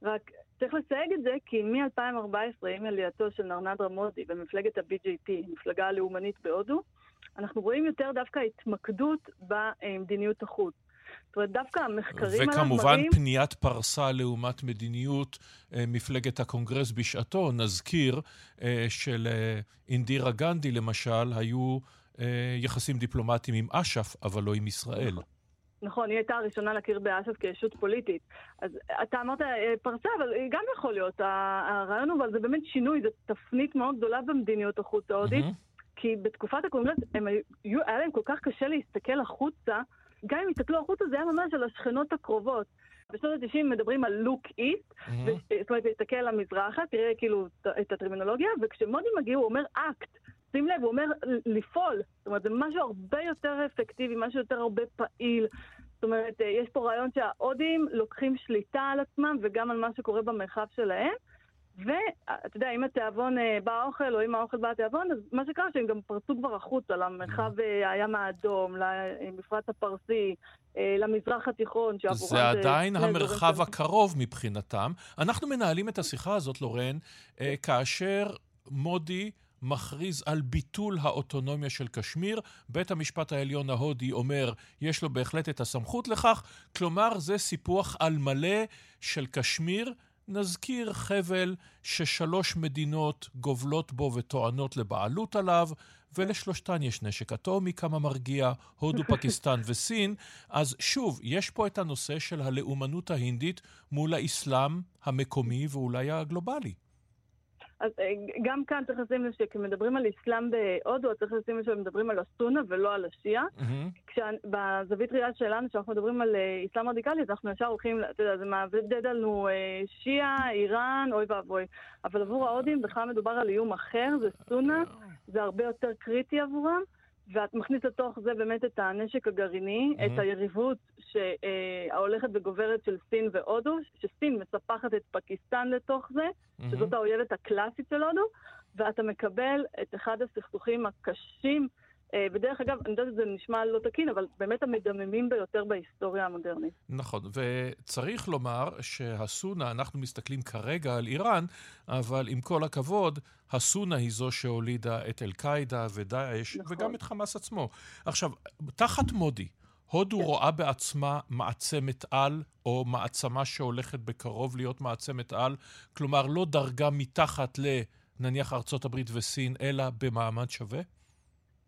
רק צריך לסייג את זה, כי מ-2014, עם עלייתו של נרנדרה מודי במפלגת ה-BJP, מפלגה הלאומנית בהודו, אנחנו רואים יותר דווקא התמקדות במדיניות החוץ. זאת אומרת, דווקא המחקרים עליו מראים... וכמובן פניית פרסה לעומת מדיניות אה, מפלגת הקונגרס בשעתו, נזכיר אה, של אה, אינדירה גנדי, למשל, היו יחסים דיפלומטיים עם אש"ף, אבל לא עם ישראל. נכון. נכון, היא הייתה הראשונה להכיר באש"ף כישות פוליטית. אז אתה אמרת פרסה, אבל גם יכול להיות. הרעיון הוא, אבל זה באמת שינוי, זו תפנית מאוד גדולה במדיניות החוץ ההודית, mm-hmm. כי בתקופת הקונגרס הם היו, היה להם כל כך קשה להסתכל החוצה גם אם יסתכלו החוצה, זה היה ממש על השכנות הקרובות. בשנות ה-90 מדברים על לוק mm-hmm. זאת אומרת, להסתכל למזרחה, תראה כאילו את הטרמינולוגיה, וכשמודי מגיע הוא אומר אקט. שים לב, הוא אומר לפעול. זאת אומרת, זה משהו הרבה יותר אפקטיבי, משהו יותר הרבה פעיל. זאת אומרת, יש פה רעיון שההודים לוקחים שליטה על עצמם וגם על מה שקורה במרחב שלהם. ואתה יודע, אם התיאבון אה, בא האוכל, או אם האוכל בא התיאבון, אז מה שקרה שהם גם פרצו כבר החוצה למרחב אה, הים האדום, למפרץ הפרסי, אה, למזרח התיכון, שעבורם זה... זה עדיין המרחב הקרוב מבחינתם. אנחנו מנהלים את השיחה הזאת, לורן, כאשר מודי... מכריז על ביטול האוטונומיה של קשמיר. בית המשפט העליון ההודי אומר, יש לו בהחלט את הסמכות לכך. כלומר, זה סיפוח על מלא של קשמיר נזכיר חבל ששלוש מדינות גובלות בו וטוענות לבעלות עליו, ולשלושתן יש נשק אטומי, כמה מרגיע, הודו, פקיסטן וסין. אז שוב, יש פה את הנושא של הלאומנות ההינדית מול האסלאם המקומי ואולי הגלובלי. אז אה, גם כאן צריך לשים לב שכשמדברים על אסלאם בהודו, צריך לשים לב שמדברים על הסונה ולא על השיעה. Mm-hmm. בזווית ראייה שלנו, כשאנחנו מדברים על אה, אסלאם רדיקלי, אז אנחנו ישר הולכים, אתה יודע, זה מעבד לנו אה, שיעה, איראן, אוי ואבוי. אבל עבור ההודים בכלל מדובר על איום אחר, זה סונה, זה הרבה יותר קריטי עבורם. ואת מכניס לתוך זה באמת את הנשק הגרעיני, mm-hmm. את היריבות שהולכת וגוברת של סין והודו, שסין מספחת את פקיסטן לתוך זה, mm-hmm. שזאת האויבת הקלאסית של הודו, ואתה מקבל את אחד הסכסוכים הקשים ודרך אגב, אני יודעת שזה נשמע לא תקין, אבל באמת המדממים ביותר בהיסטוריה המודרנית. נכון, וצריך לומר שהסונה, אנחנו מסתכלים כרגע על איראן, אבל עם כל הכבוד, הסונה היא זו שהולידה את אל-קאעידה ודאעש, נכון. וגם את חמאס עצמו. עכשיו, תחת מודי, הודו כן. רואה בעצמה מעצמת על, או מעצמה שהולכת בקרוב להיות מעצמת על, כלומר, לא דרגה מתחת ל... נניח ארצות הברית וסין, אלא במעמד שווה?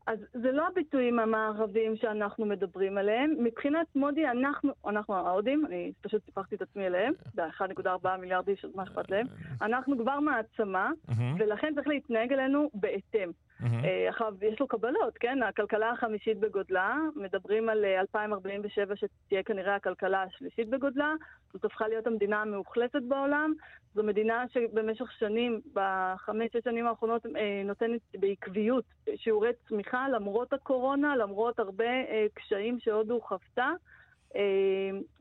אז זה לא הביטויים המערביים שאנחנו מדברים עליהם. מבחינת מודי, אנחנו, אנחנו ההודים, אני פשוט סיפרתי את עצמי אליהם, זה 1.4 מיליארד איש, מה אכפת להם? אנחנו כבר מעצמה, ולכן צריך להתנהג אלינו בהתאם. Mm-hmm. עכשיו, יש לו קבלות, כן? הכלכלה החמישית בגודלה, מדברים על 2047 אה, שתהיה כנראה הכלכלה השלישית בגודלה, זאת הפכה להיות המדינה המאוכלסת בעולם, זו מדינה שבמשך שנים, בחמש-שש שנים האחרונות, אה, נותנת בעקביות שיעורי צמיחה למרות הקורונה, למרות הרבה קשיים שהודו חוותה.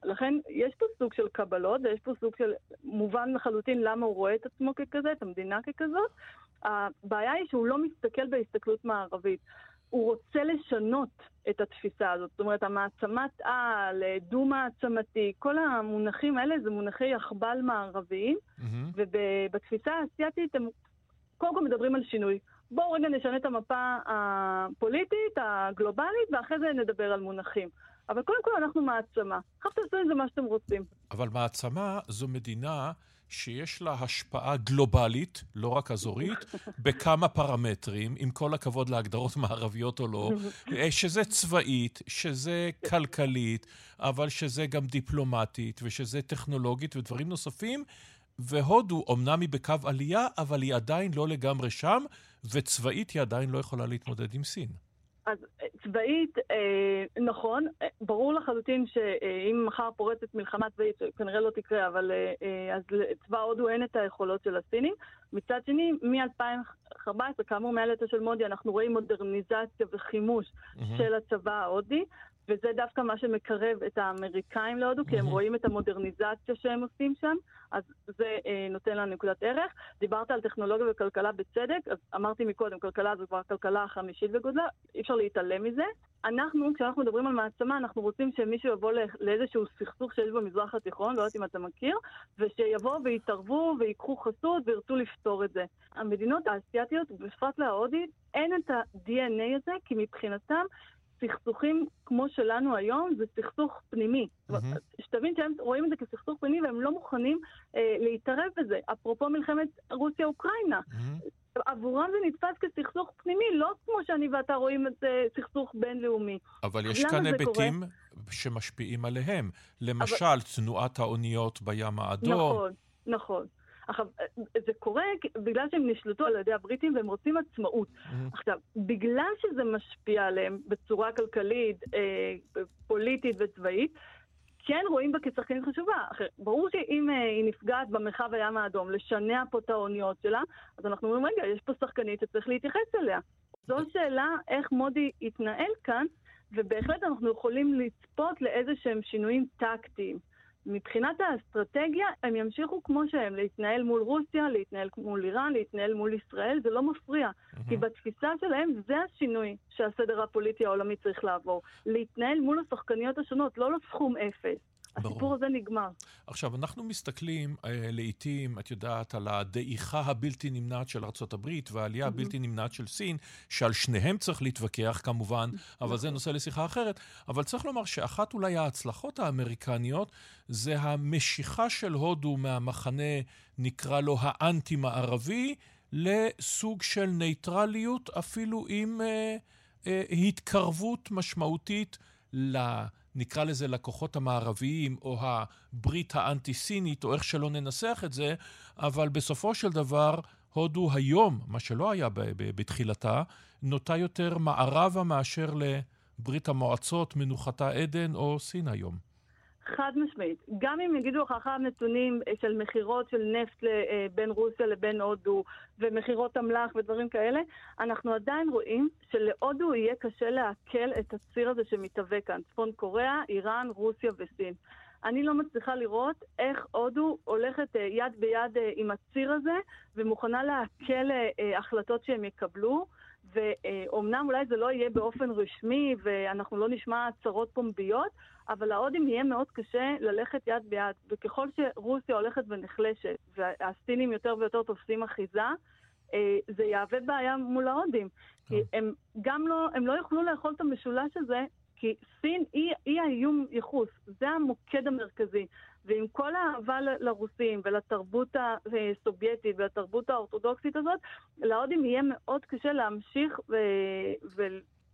לכן יש פה סוג של קבלות, ויש פה סוג של מובן לחלוטין למה הוא רואה את עצמו ככזה, את המדינה ככזאת, הבעיה היא שהוא לא מסתכל בהסתכלות מערבית. הוא רוצה לשנות את התפיסה הזאת. זאת אומרת, המעצמת על, דו-מעצמתי, כל המונחים האלה זה מונחי יחבל מערביים, mm-hmm. ובתפיסה האסייתית הם קודם כל מדברים על שינוי. בואו רגע נשנה את המפה הפוליטית, הגלובלית, ואחרי זה נדבר על מונחים. אבל קודם כל אנחנו מעצמה. עכשיו תעשו עם זה מה שאתם רוצים. אבל מעצמה זו מדינה שיש לה השפעה גלובלית, לא רק אזורית, בכמה פרמטרים, עם כל הכבוד להגדרות מערביות או לא, אה, שזה צבאית, שזה כלכלית, אבל שזה גם דיפלומטית, ושזה טכנולוגית ודברים נוספים. והודו, אמנם היא בקו עלייה, אבל היא עדיין לא לגמרי שם, וצבאית היא עדיין לא יכולה להתמודד עם סין. אז אה, צבאית, אה, נכון, אה, ברור לחלוטין שאם מחר פורצת מלחמה צבאית, כנראה לא תקרה, אבל אה, אז לצבא הודו אין את היכולות של הסינים. מצד שני, מ-2014, כאמור מהלטה של מודי, אנחנו רואים מודרניזציה וחימוש mm-hmm. של הצבא ההודי. וזה דווקא מה שמקרב את האמריקאים להודו, כי הם רואים את המודרניזציה שהם עושים שם, אז זה אה, נותן לנו נקודת ערך. דיברת על טכנולוגיה וכלכלה בצדק, אז אמרתי מקודם, כלכלה זו כבר הכלכלה החמישית בגודלה, אי אפשר להתעלם מזה. אנחנו, כשאנחנו מדברים על מעצמה, אנחנו רוצים שמישהו יבוא לאיזשהו סכסוך שיש במזרח התיכון, לא יודעת אם אתה מכיר, ושיבואו ויתערבו ויקחו חסות וירצו לפתור את זה. המדינות האסייתיות, בפרט להודית, אין את ה-DNA הזה, כי מבחינתם סכסוכים כמו שלנו היום זה סכסוך פנימי. שתבין שהם רואים את זה כסכסוך פנימי והם לא מוכנים אה, להתערב בזה. אפרופו מלחמת רוסיה-אוקראינה. עבורם זה נתפס כסכסוך פנימי, לא כמו שאני ואתה רואים את זה סכסוך בינלאומי. אבל יש כאן היבטים קורה? שמשפיעים עליהם. למשל, אבל... תנועת האוניות בים האדום. נכון, נכון. עכשיו, זה קורה בגלל שהם נשלטו על ידי הבריטים והם רוצים עצמאות. עכשיו, בגלל שזה משפיע עליהם בצורה כלכלית, אה, פוליטית וצבאית, כן רואים בה כשחקנית חשובה. ברור שאם אה, היא נפגעת במרחב הים האדום, לשנע פה את האוניות שלה, אז אנחנו אומרים, רגע, יש פה שחקנית שצריך להתייחס אליה. זו שאלה איך מודי יתנהל כאן, ובהחלט אנחנו יכולים לצפות לאיזה שהם שינויים טקטיים. מבחינת האסטרטגיה, הם ימשיכו כמו שהם, להתנהל מול רוסיה, להתנהל מול איראן, להתנהל מול ישראל, זה לא מפריע. Mm-hmm. כי בתפיסה שלהם זה השינוי שהסדר הפוליטי העולמי צריך לעבור. להתנהל מול השחקניות השונות, לא לסכום אפס. ברור. הסיפור הזה נגמר. עכשיו, אנחנו מסתכלים אה, לעיתים, את יודעת, על הדעיכה הבלתי נמנעת של ארה"ב והעלייה הבלתי נמנעת של סין, שעל שניהם צריך להתווכח כמובן, אבל זה נושא לשיחה אחרת. אבל צריך לומר שאחת אולי ההצלחות האמריקניות זה המשיכה של הודו מהמחנה, נקרא לו האנטי-מערבי, לסוג של נייטרליות, אפילו עם אה, אה, התקרבות משמעותית ל... נקרא לזה לכוחות המערביים, או הברית האנטי-סינית, או איך שלא ננסח את זה, אבל בסופו של דבר, הודו היום, מה שלא היה בתחילתה, נוטה יותר מערבה מאשר לברית המועצות, מנוחתה עדן או סין היום. חד משמעית. גם אם יגידו לך אחר נתונים אה, של מכירות של נפט אה, בין רוסיה לבין הודו, ומכירות אמל"ח ודברים כאלה, אנחנו עדיין רואים שלהודו יהיה קשה לעכל את הציר הזה שמתהווה כאן. צפון קוריאה, איראן, רוסיה וסין. אני לא מצליחה לראות איך הודו הולכת אה, יד ביד עם הציר הזה, ומוכנה לעכל החלטות שהם יקבלו. ואומנם אולי זה לא יהיה באופן רשמי ואנחנו לא נשמע הצהרות פומביות, אבל להודים יהיה מאוד קשה ללכת יד ביד. וככל שרוסיה הולכת ונחלשת והסינים יותר ויותר תופסים אחיזה, אה, זה יהווה בעיה מול ההודים. כי אה. הם גם לא, הם לא יוכלו לאכול את המשולש הזה, כי סין היא, היא האיום ייחוס, זה המוקד המרכזי. ועם כל האהבה לרוסים ולתרבות הסובייטית ולתרבות האורתודוקסית הזאת, להודים יהיה מאוד קשה להמשיך ו...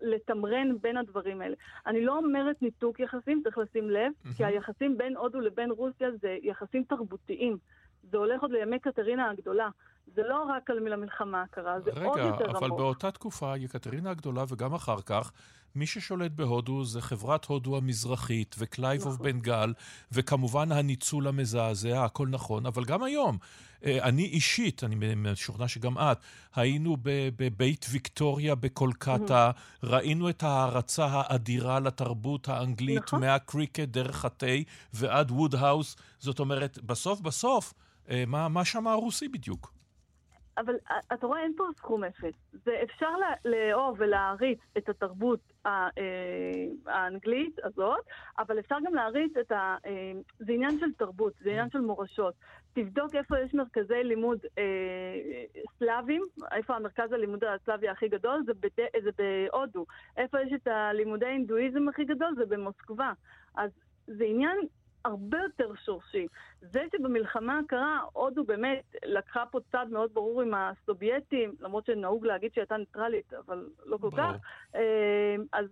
לתמרן בין הדברים האלה. אני לא אומרת ניתוק יחסים, צריך לשים לב, mm-hmm. כי היחסים בין הודו לבין רוסיה זה יחסים תרבותיים. זה הולך עוד לימי קטרינה הגדולה. זה לא רק על המלחמה הקרה, זה רגע, עוד יותר עמוק. רגע, אבל באותה תקופה, יקטרינה הגדולה וגם אחר כך, מי ששולט בהודו זה חברת הודו המזרחית וקלייב of נכון. Bengal, וכמובן הניצול המזעזע, הכל נכון, אבל גם היום, אה, אני אישית, אני משוכנע שגם את, היינו בבית ויקטוריה בקולקטה, ראינו את ההערצה האדירה לתרבות האנגלית, נכון. מהקריקט דרך התה ועד וודהאוס, זאת אומרת, בסוף בסוף, אה, מה, מה שמע הרוסי בדיוק? אבל אה, אתה רואה, אין פה סכום אפס. זה אפשר לאהוב ולהעריץ את התרבות אה, האנגלית הזאת, אבל אפשר גם להעריץ את ה... אה, זה עניין של תרבות, זה עניין של מורשות. תבדוק איפה יש מרכזי לימוד אה, סלאבים, איפה המרכז הלימוד הסלאבי הכי גדול, זה, בד... זה בהודו. איפה יש את הלימודי הינדואיזם הכי גדול, זה במוסקבה. אז זה עניין הרבה יותר שורשי. זה שבמלחמה הקרה, הודו באמת לקחה פה צד מאוד ברור עם הסובייטים, למרות שנהוג להגיד שהיא הייתה ניטרלית, אבל לא כל כך. אה, אז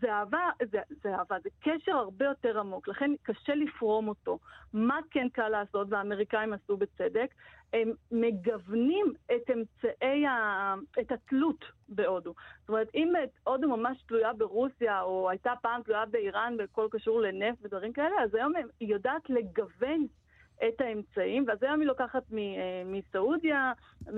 זה אהבה, זה, זה אהבה, זה קשר הרבה יותר עמוק, לכן קשה לפרום אותו. מה כן קל לעשות, והאמריקאים עשו בצדק, הם מגוונים את אמצעי, ה, את התלות בהודו. זאת אומרת, אם הודו ממש תלויה ברוסיה, או הייתה פעם תלויה באיראן בכל קשור לנפט ודברים כאלה, אז היום היא יודעת לגוון את האמצעים, ואז היום היא לוקחת אה, מסעודיה, אה,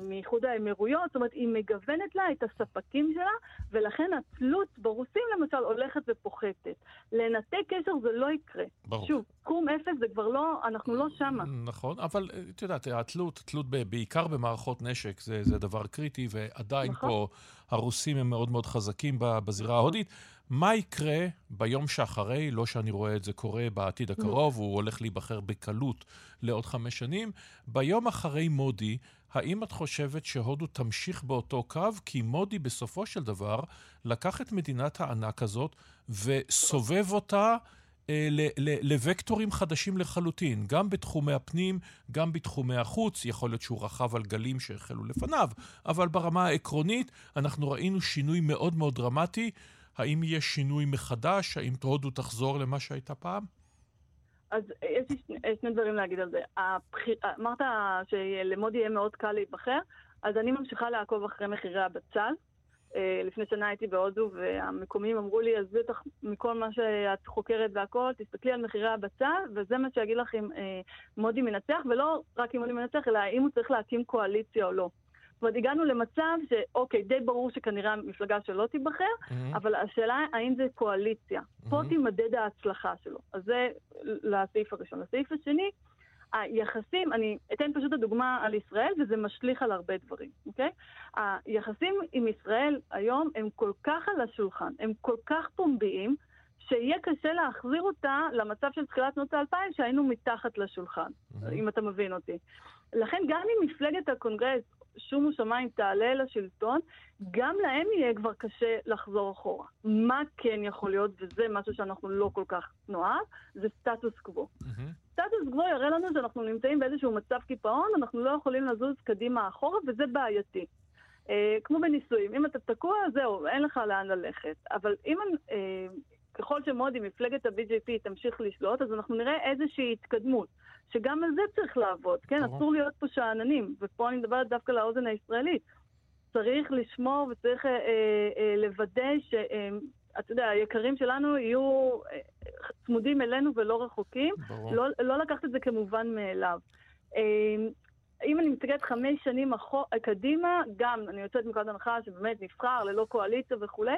מאיחוד האמירויות, זאת אומרת, היא מגוונת לה את הספקים שלה, ולכן התלות ברוסים למשל הולכת ופוחתת. לנתק קשר זה לא יקרה. ברור. שוב, קום אפס זה כבר לא, אנחנו לא שמה. נכון, אבל אה, את יודעת, התלות, תלות בעיקר במערכות נשק, זה, זה דבר קריטי, ועדיין נכון. פה הרוסים הם מאוד מאוד חזקים בזירה ההודית. מה יקרה ביום שאחרי, לא שאני רואה את זה קורה בעתיד הקרוב, הוא הולך להיבחר בקלות לעוד חמש שנים, ביום אחרי מודי, האם את חושבת שהודו תמשיך באותו קו? כי מודי בסופו של דבר לקח את מדינת הענק הזאת וסובב אותה אה, לווקטורים חדשים לחלוטין, גם בתחומי הפנים, גם בתחומי החוץ, יכול להיות שהוא רכב על גלים שהחלו לפניו, אבל ברמה העקרונית אנחנו ראינו שינוי מאוד מאוד דרמטי. האם יהיה שינוי מחדש? האם הודו תחזור למה שהייתה פעם? אז יש לי שני, שני דברים להגיד על זה. הבחיר, אמרת שלמודי יהיה מאוד קל להיבחר, אז אני ממשיכה לעקוב אחרי מחירי הבצל. אה, לפני שנה הייתי בהודו, והמקומיים אמרו לי, אז בטח מכל מה שאת חוקרת והכל, תסתכלי על מחירי הבצל, וזה מה שיגיד לך אם אה, מודי מנצח, ולא רק אם מודי מנצח, אלא אם הוא צריך להקים קואליציה או לא. זאת אומרת, הגענו למצב שאוקיי, די ברור שכנראה המפלגה שלו תיבחר, mm-hmm. אבל השאלה האם זה קואליציה. Mm-hmm. פה תימדד ההצלחה שלו. אז זה לסעיף הראשון. לסעיף השני, היחסים, אני אתן פשוט את הדוגמה על ישראל, וזה משליך על הרבה דברים, אוקיי? היחסים עם ישראל היום הם כל כך על השולחן, הם כל כך פומביים, שיהיה קשה להחזיר אותה למצב של תחילת שנות האלפיים, שהיינו מתחת לשולחן, mm-hmm. אם אתה מבין אותי. לכן גם אם מפלגת הקונגרס, שומו שמיים, תעלה לשלטון, גם להם יהיה כבר קשה לחזור אחורה. מה כן יכול להיות, וזה משהו שאנחנו לא כל כך נאהב, זה סטטוס קוו. סטטוס קוו יראה לנו שאנחנו נמצאים באיזשהו מצב קיפאון, אנחנו לא יכולים לזוז קדימה אחורה, וזה בעייתי. אה, כמו בנישואים, אם אתה תקוע, זהו, אין לך לאן ללכת. אבל אם, אה, ככל שמודי, מפלגת ה-BJP, תמשיך לשלוט, אז אנחנו נראה איזושהי התקדמות. שגם על זה צריך לעבוד, כן? אסור להיות פה שאננים, ופה אני מדברת דווקא לאוזן הישראלית. צריך לשמור וצריך אה, אה, לוודא ש... אה, אתה יודע, היקרים שלנו יהיו אה, צמודים אלינו ולא רחוקים. ברור. לא, לא לקחת את זה כמובן מאליו. אם אני מסתכלת חמש שנים אחור, קדימה, גם, אני יוצאת מנקודת הנחה שבאמת נבחר ללא קואליציה וכולי,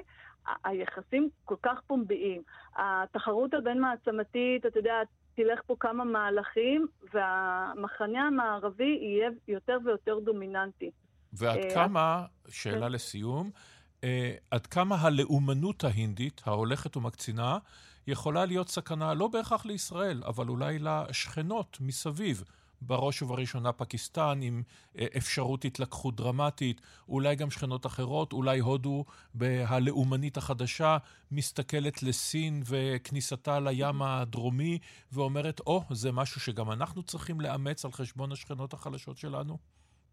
היחסים כל כך פומביים. התחרות הבין-מעצמתית, אתה יודע, תלך פה כמה מהלכים, והמחנה המערבי יהיה יותר ויותר דומיננטי. ועד אה, כמה, שאלה כן. לסיום, אה, עד כמה הלאומנות ההינדית, ההולכת ומקצינה, יכולה להיות סכנה לא בהכרח לישראל, אבל אולי לשכנות מסביב. בראש ובראשונה פקיסטן, עם אה, אפשרות התלקחות דרמטית, אולי גם שכנות אחרות, אולי הודו הלאומנית החדשה מסתכלת לסין וכניסתה לים הדרומי ואומרת, או, oh, זה משהו שגם אנחנו צריכים לאמץ על חשבון השכנות החלשות שלנו?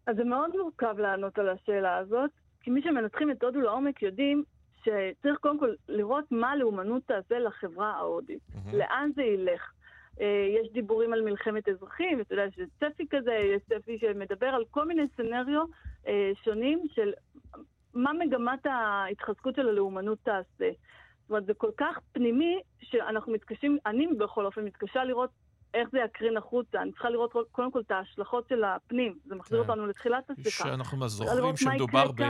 אז זה מאוד מורכב לענות על השאלה הזאת, כי מי שמנתחים את הודו לעומק יודעים שצריך קודם כל לראות מה הלאומנות תעשה לחברה ההודית. Mm-hmm. לאן זה ילך? אה, יש דיבורים על מלחמת אזרחים, אתה יודע, יש צפי כזה, יש צפי שמדבר על כל מיני סצנריו אה, שונים של מה מגמת ההתחזקות של הלאומנות תעשה. זאת אומרת, זה כל כך פנימי, שאנחנו מתקשים, אני בכל אופן מתקשה לראות איך זה יקרין החוצה. אני צריכה לראות קודם כל את ההשלכות של הפנים. זה מחזיר כן. אותנו לתחילת השיחה. שאנחנו זוכרים שמדובר ב...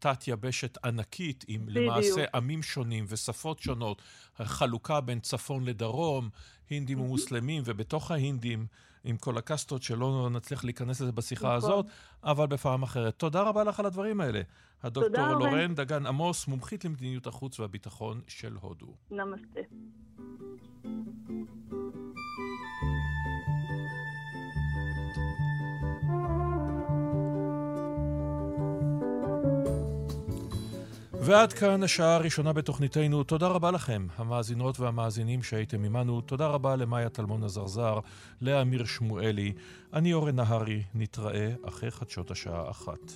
תת-יבשת ענקית, עם בדיוק. למעשה עמים שונים ושפות שונות, חלוקה בין צפון לדרום, הינדים ומוסלמים, ובתוך ההינדים, עם כל הקסטות, שלא נצליח להיכנס לזה בשיחה נכון. הזאת, אבל בפעם אחרת. תודה רבה לך על הדברים האלה. הדוקטור לורן דגן עמוס, מומחית למדיניות החוץ והביטחון של הודו. נמסטה. ועד כאן השעה הראשונה בתוכניתנו. תודה רבה לכם, המאזינות והמאזינים שהייתם עמנו. תודה רבה למאיה טלמון עזרזר, לאמיר שמואלי. אני אורן נהרי, נתראה אחרי חדשות השעה אחת.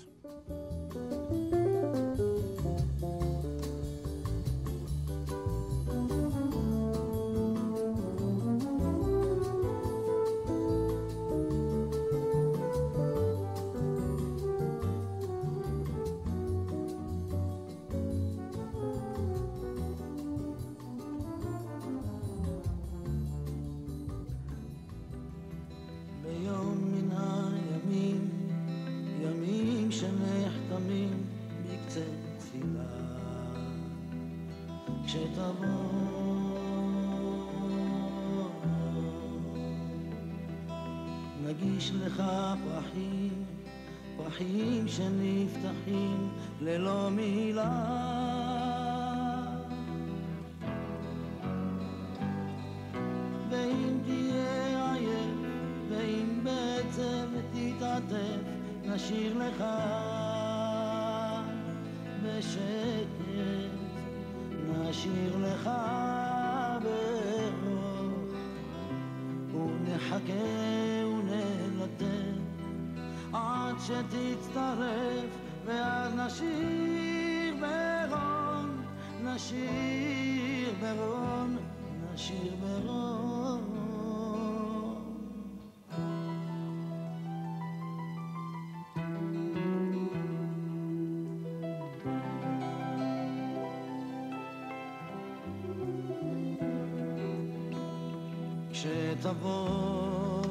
כשתבוא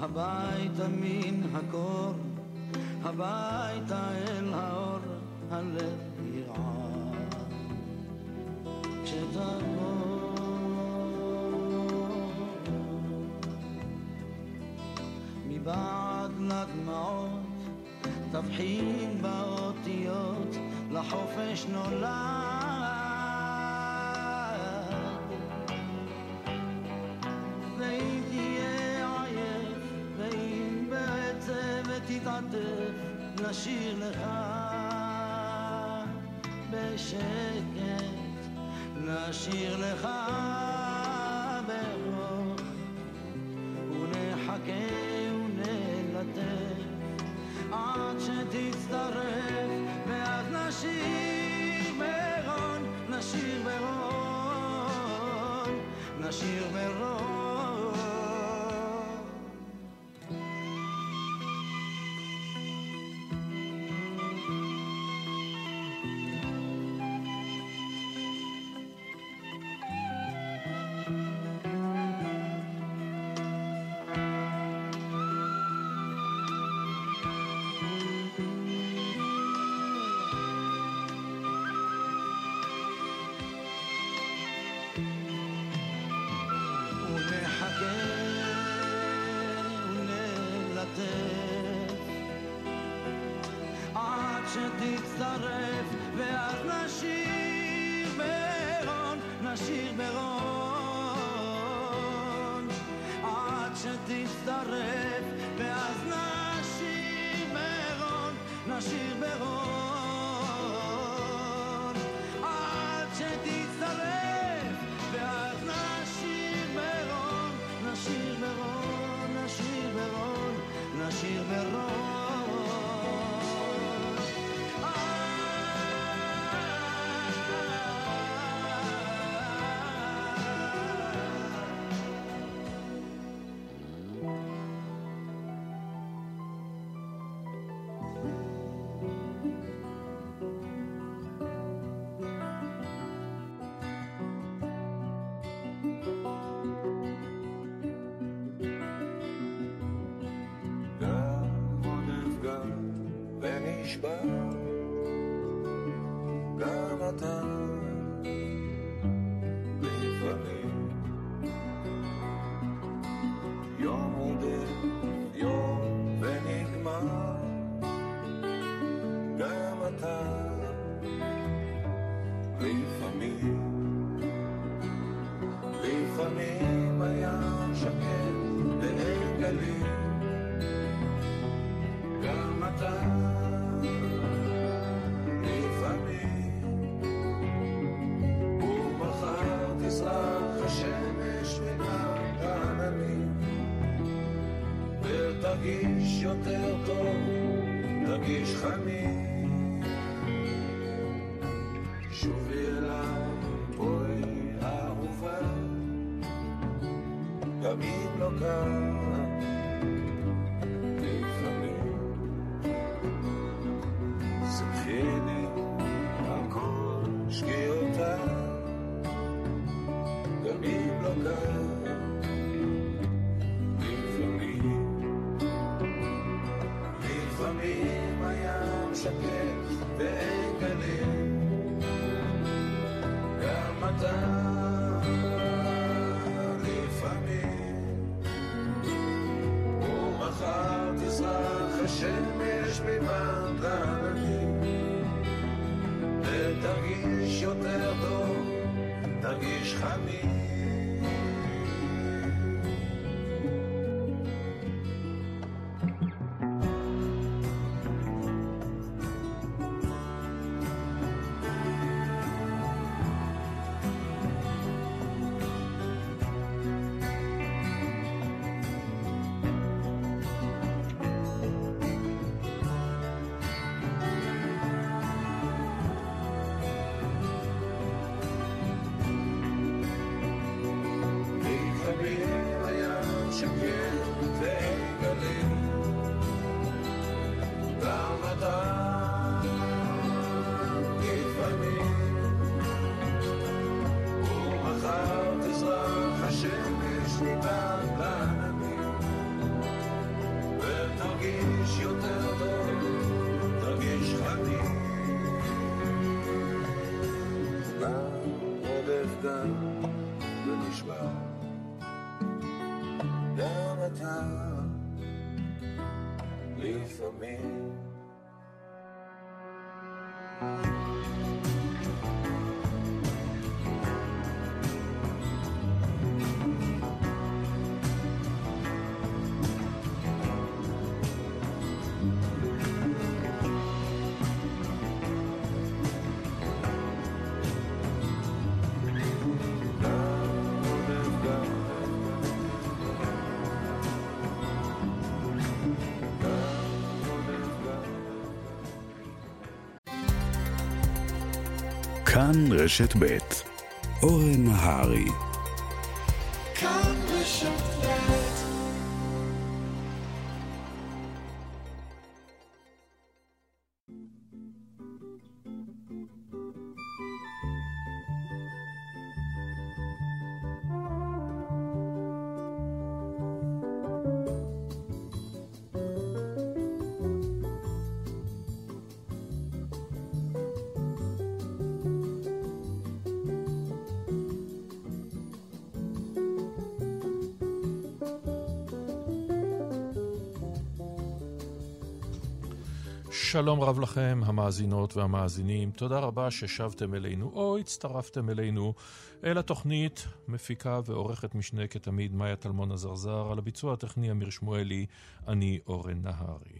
הביתה מן הקור, הביתה אל האור, הלב ירעד. כשתבוא מבעד לדמעות, תבחין באותיות, לחופש נולד. נשיר לך בשקט, נשיר לך שתצטרף, ואז נשיר ברון, נשיר ברון. עד שתצטרף, ואז נשיר ברון, נשיר ברון. תרגיש יותר טוב, תרגיש חמיש. כאן רשת ב' אורן נהרי כאן רשת ב' שלום רב לכם, המאזינות והמאזינים. תודה רבה ששבתם אלינו או הצטרפתם אלינו אל התוכנית, מפיקה ועורכת משנה כתמיד מאיה טלמון עזרזר, על הביצוע הטכני אמיר שמואלי, אני אורן נהרי.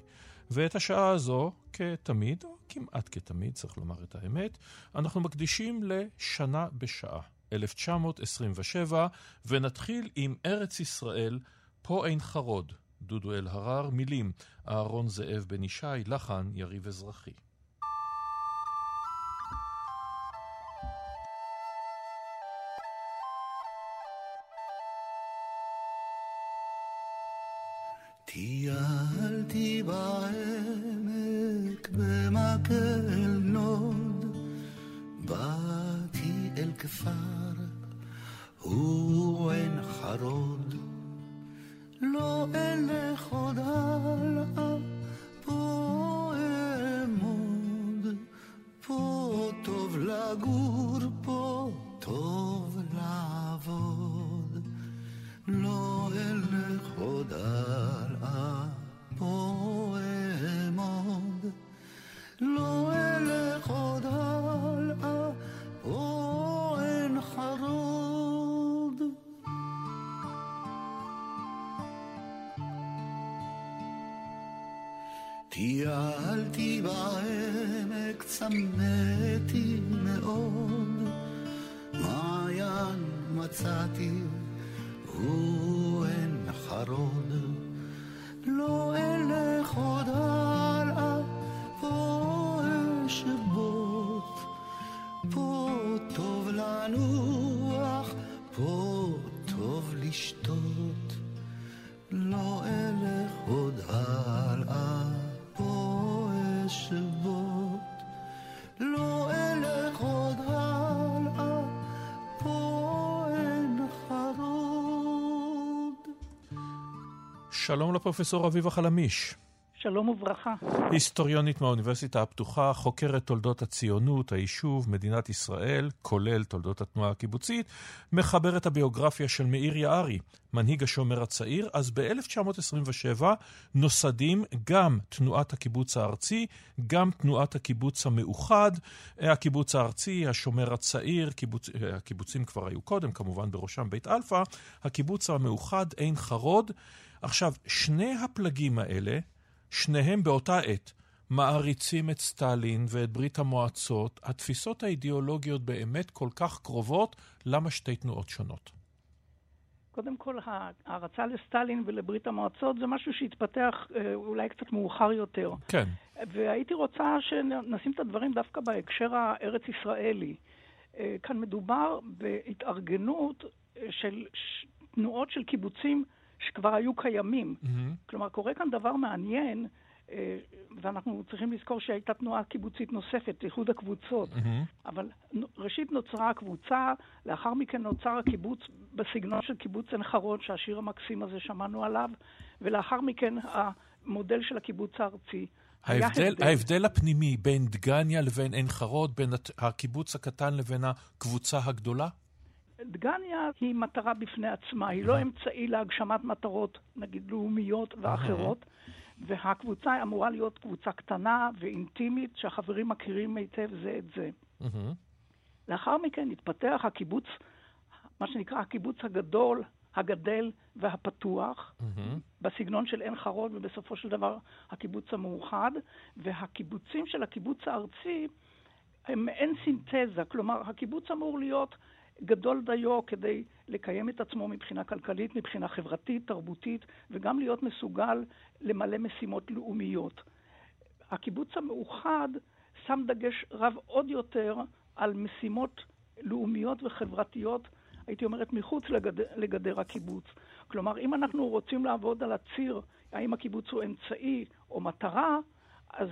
ואת השעה הזו, כתמיד, או כמעט כתמיד, צריך לומר את האמת, אנחנו מקדישים לשנה בשעה, 1927, ונתחיל עם ארץ ישראל, פה אין חרוד, דודו אלהרר, מילים, אהרון זאב בן ישי, לחן, יריב אזרחי. טיילתי בעמק במקל נוד, באתי אל כפר, הוא אין חרוד. לא אלך עוד הלאה, פה אעמוד, פה טוב לגור, פה טוב לעבוד. לא אלך עוד הלאה, צמאתי מאוד, מעיין מצאתי, הוא אין חרוד. לא אלך שלום לפרופסור אביבה חלמיש. שלום וברכה. היסטוריונית מהאוניברסיטה הפתוחה, חוקרת תולדות הציונות, היישוב, מדינת ישראל, כולל תולדות התנועה הקיבוצית, מחברת הביוגרפיה של מאיר יערי, מנהיג השומר הצעיר, אז ב-1927 נוסדים גם תנועת הקיבוץ הארצי, גם תנועת הקיבוץ המאוחד, הקיבוץ הארצי, השומר הצעיר, קיבוץ, הקיבוצים כבר היו קודם, כמובן בראשם בית אלפא, הקיבוץ המאוחד עין חרוד. עכשיו, שני הפלגים האלה, שניהם באותה עת מעריצים את סטלין ואת ברית המועצות, התפיסות האידיאולוגיות באמת כל כך קרובות, למה שתי תנועות שונות? קודם כל, ההערצה לסטלין ולברית המועצות זה משהו שהתפתח אה, אולי קצת מאוחר יותר. כן. והייתי רוצה שנשים את הדברים דווקא בהקשר הארץ-ישראלי. אה, כאן מדובר בהתארגנות של תנועות של קיבוצים שכבר היו קיימים. מהמם. כלומר, קורה כאן דבר מעניין, אה, ואנחנו צריכים לזכור שהייתה תנועה קיבוצית נוספת, איחוד הקבוצות. מהמם. אבל ראשית נוצרה הקבוצה, לאחר מכן נוצר הקיבוץ בסגנון של קיבוץ עין חרוד, שהשיר המקסים הזה שמענו עליו, ולאחר מכן המודל של הקיבוץ הארצי. ההבדל, הבדל. ההבדל הפנימי בין דגניה לבין עין חרוד, בין הקיבוץ הקטן לבין הקבוצה הגדולה? דגניה היא מטרה בפני עצמה, היא לא אמצעי להגשמת מטרות, נגיד, לאומיות ואחרות. והקבוצה אמורה להיות קבוצה קטנה ואינטימית, שהחברים מכירים היטב זה את זה. לאחר מכן התפתח הקיבוץ, מה שנקרא הקיבוץ הגדול, הגדל והפתוח. בסגנון של עין חרוד, ובסופו של דבר הקיבוץ המאוחד, והקיבוצים של הקיבוץ הארצי הם מעין סינתזה, כלומר, הקיבוץ אמור להיות גדול דיו כדי לקיים את עצמו מבחינה כלכלית, מבחינה חברתית, תרבותית, וגם להיות מסוגל למלא משימות לאומיות. הקיבוץ המאוחד שם דגש רב עוד יותר על משימות לאומיות וחברתיות, הייתי אומרת, מחוץ לגדר, לגדר הקיבוץ. כלומר, אם אנחנו רוצים לעבוד על הציר, האם הקיבוץ הוא אמצעי או מטרה, אז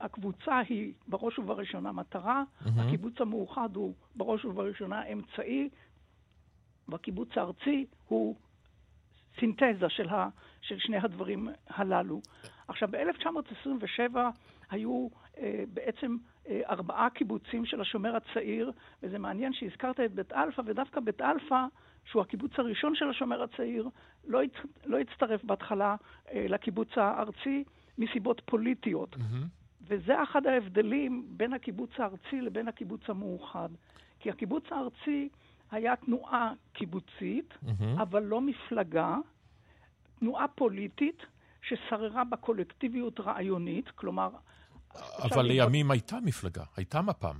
הקבוצה היא בראש ובראשונה מטרה, mm-hmm. הקיבוץ המאוחד הוא בראש ובראשונה אמצעי, והקיבוץ הארצי הוא סינתזה של, ה, של שני הדברים הללו. עכשיו, ב-1927 היו אה, בעצם אה, ארבעה קיבוצים של השומר הצעיר, וזה מעניין שהזכרת את בית אלפא, ודווקא בית אלפא, שהוא הקיבוץ הראשון של השומר הצעיר, לא, הצ... לא הצטרף בהתחלה אה, לקיבוץ הארצי מסיבות פוליטיות. Mm-hmm. וזה אחד ההבדלים בין הקיבוץ הארצי לבין הקיבוץ המאוחד. כי הקיבוץ הארצי היה תנועה קיבוצית, mm-hmm. אבל לא מפלגה, תנועה פוליטית ששררה בקולקטיביות רעיונית, כלומר... אבל לימים לראות... הייתה מפלגה, הייתה מפ"ם.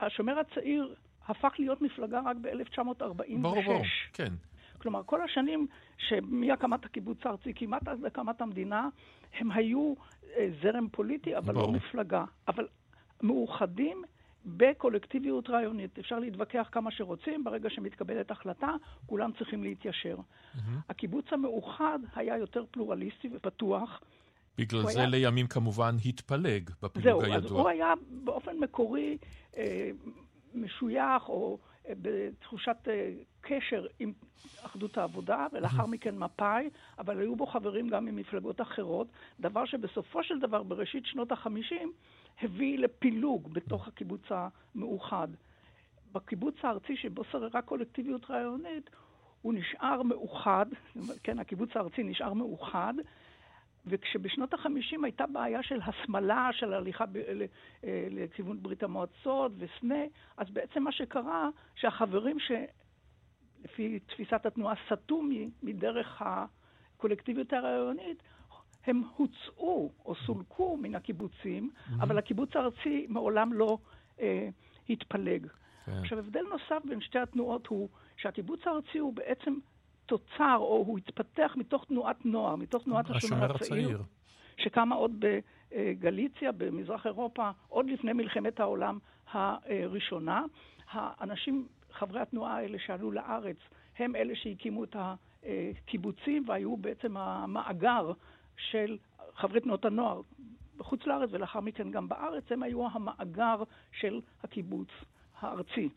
השומר הצעיר הפך להיות מפלגה רק ב-1946. ברור, ברור, כן. כלומר, כל השנים שמהקמת הקיבוץ הארצי, כמעט עד הקמת המדינה, הם היו אה, זרם פוליטי, אבל לא ברור. לא מפלגה. אבל מאוחדים בקולקטיביות רעיונית. אפשר להתווכח כמה שרוצים, ברגע שמתקבלת החלטה, כולם צריכים להתיישר. Mm-hmm. הקיבוץ המאוחד היה יותר פלורליסטי ופתוח. בגלל זה היה... לימים כמובן התפלג בפילוג הידוע. זהו, אז הוא היה באופן מקורי אה, משוייך או בתחושת אה, קשר עם אחדות העבודה, ולאחר מכן מפא"י, אבל היו בו חברים גם ממפלגות אחרות, דבר שבסופו של דבר, בראשית שנות החמישים, הביא לפילוג בתוך הקיבוץ המאוחד. בקיבוץ הארצי שבו שררה קולקטיביות רעיונית, הוא נשאר מאוחד, כן, הקיבוץ הארצי נשאר מאוחד, וכשבשנות החמישים הייתה בעיה של הסמלה, של הליכה ב- אה, לכיוון ברית המועצות וסנה, אז בעצם מה שקרה, שהחברים שלפי תפיסת התנועה סטו מדרך הקולקטיביות הרעיונית, הם הוצאו או סולקו מן הקיבוצים, mm-hmm. אבל הקיבוץ הארצי מעולם לא אה, התפלג. כן. עכשיו, הבדל נוסף בין שתי התנועות הוא שהקיבוץ הארצי הוא בעצם תוצר, או הוא התפתח מתוך תנועת נוער, מתוך תנועת השומר הצעיר, שקמה עוד בגליציה, במזרח אירופה, עוד לפני מלחמת העולם הראשונה. האנשים, חברי התנועה האלה שעלו לארץ, הם אלה שהקימו את הקיבוצים והיו בעצם המאגר של חברי תנועות הנוער בחוץ לארץ ולאחר מכן גם בארץ, הם היו המאגר של הקיבוץ הארצי.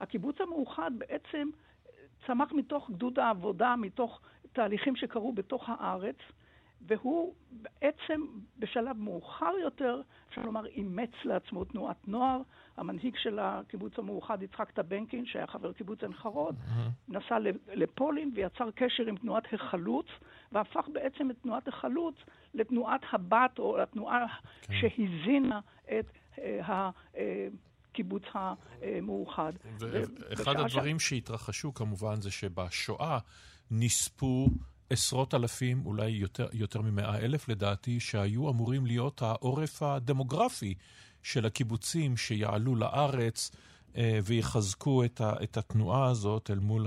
הקיבוץ המאוחד בעצם צמח מתוך גדוד העבודה, מתוך תהליכים שקרו בתוך הארץ, והוא בעצם בשלב מאוחר יותר, אפשר לומר, אימץ לעצמו תנועת נוער. המנהיג של הקיבוץ המאוחד, יצחק טבנקין, שהיה חבר קיבוץ עין חרוד, mm-hmm. נסע לפולין ויצר קשר עם תנועת החלוץ, והפך בעצם את תנועת החלוץ לתנועת הבת, או לתנועה כן. שהזינה את אה, הקיבוץ המאוחד. ואחד הדברים ש... שהתרחשו כמובן זה שבשואה נספו עשרות אלפים, אולי יותר, יותר ממאה אלף לדעתי, שהיו אמורים להיות העורף הדמוגרפי של הקיבוצים שיעלו לארץ אה, ויחזקו את, ה, את התנועה הזאת אל מול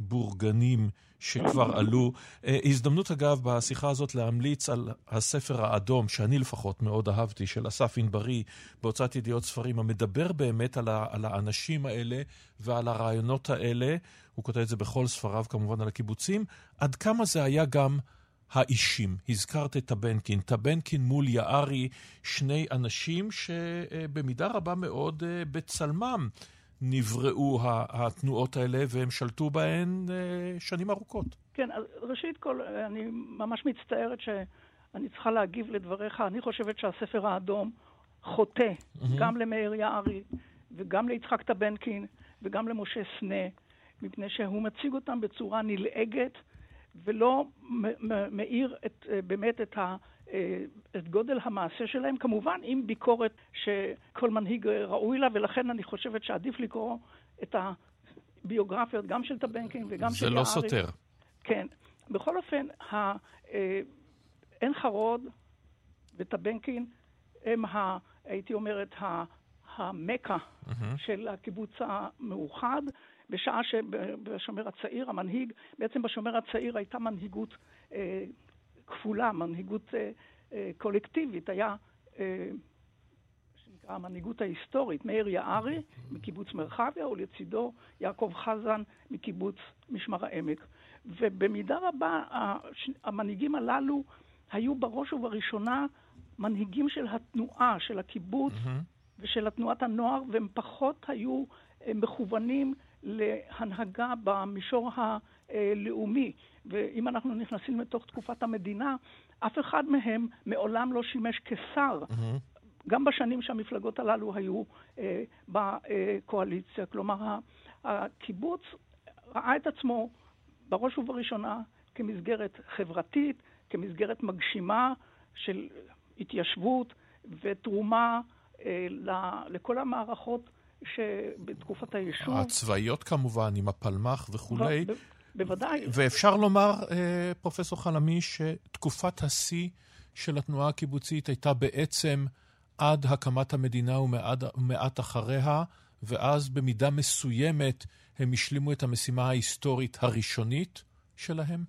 הבורגנים שכבר עלו. אה, הזדמנות אגב בשיחה הזאת להמליץ על הספר האדום, שאני לפחות מאוד אהבתי, של אסף ענברי, בהוצאת ידיעות ספרים, המדבר באמת על, ה, על האנשים האלה ועל הרעיונות האלה. הוא כותב את זה בכל ספריו כמובן על הקיבוצים. עד כמה זה היה גם האישים. הזכרת את טבנקין. טבנקין מול יערי, שני אנשים שבמידה רבה מאוד אה, בצלמם נבראו התנועות האלה והם שלטו בהן אה, שנים ארוכות. כן, אז ראשית כל, אני ממש מצטערת שאני צריכה להגיב לדבריך. אני חושבת שהספר האדום חוטא mm-hmm. גם למאיר יערי וגם ליצחק טבנקין וגם למשה סנה, מפני שהוא מציג אותם בצורה נלעגת. ולא מאיר את, אה, באמת את, ה, את גודל המעשה שלהם, כמובן עם ביקורת שכל מנהיג ראוי לה, ולכן אני חושבת שעדיף לקרוא את הביוגרפיות גם של טבנקין וגם של יערי. זה לא סותר. כן. בכל אופן, ה, אה, עין חרוד וטבנקין הם, ה, הייתי אומרת, ה, המכה mm-hmm. של הקיבוץ המאוחד. בשעה שבשומר הצעיר, המנהיג, בעצם בשומר הצעיר הייתה מנהיגות אה, כפולה, מנהיגות אה, אה, קולקטיבית. היה, אה, שנקרא המנהיגות ההיסטורית, מאיר יערי מקיבוץ מרחביה, ולצידו יעקב חזן מקיבוץ משמר העמק. ובמידה רבה המנהיגים הללו היו בראש ובראשונה מנהיגים של התנועה, של הקיבוץ mm-hmm. ושל תנועת הנוער, והם פחות היו אה, מכוונים להנהגה במישור הלאומי. ואם אנחנו נכנסים לתוך תקופת המדינה, אף אחד מהם מעולם לא שימש כשר. Mm-hmm. גם בשנים שהמפלגות הללו היו אה, בקואליציה. כלומר, הקיבוץ ראה את עצמו בראש ובראשונה כמסגרת חברתית, כמסגרת מגשימה של התיישבות ותרומה אה, לכל המערכות שבתקופת היישוב. הצבאיות כמובן, עם הפלמ"ח וכולי. ב- בוודאי. ואפשר לומר, אה, פרופסור חלמי, שתקופת השיא של התנועה הקיבוצית הייתה בעצם עד הקמת המדינה ומעט, ומעט אחריה, ואז במידה מסוימת הם השלימו את המשימה ההיסטורית הראשונית שלהם?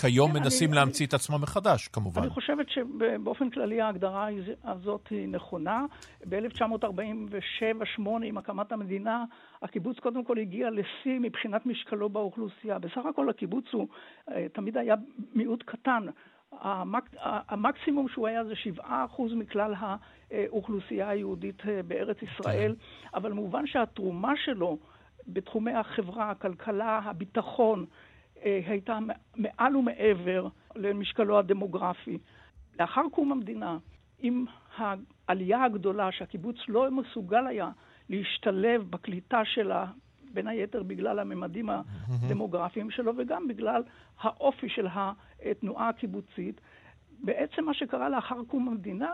כיום כן, מנסים אני, להמציא אני, את עצמם מחדש, כמובן. אני חושבת שבאופן כללי ההגדרה הזאת היא נכונה. ב-1947-8, עם הקמת המדינה, הקיבוץ קודם כל הגיע לשיא מבחינת משקלו באוכלוסייה. בסך הכל הקיבוץ הוא אה, תמיד היה מיעוט קטן. המק... המקסימום שהוא היה זה 7% מכלל האוכלוסייה היהודית אה, בארץ ישראל, כן. אבל מובן שהתרומה שלו בתחומי החברה, הכלכלה, הביטחון, הייתה מעל ומעבר למשקלו הדמוגרפי. לאחר קום המדינה, עם העלייה הגדולה שהקיבוץ לא מסוגל היה להשתלב בקליטה שלה, בין היתר בגלל הממדים הדמוגרפיים שלו וגם בגלל האופי של התנועה הקיבוצית, בעצם מה שקרה לאחר קום המדינה,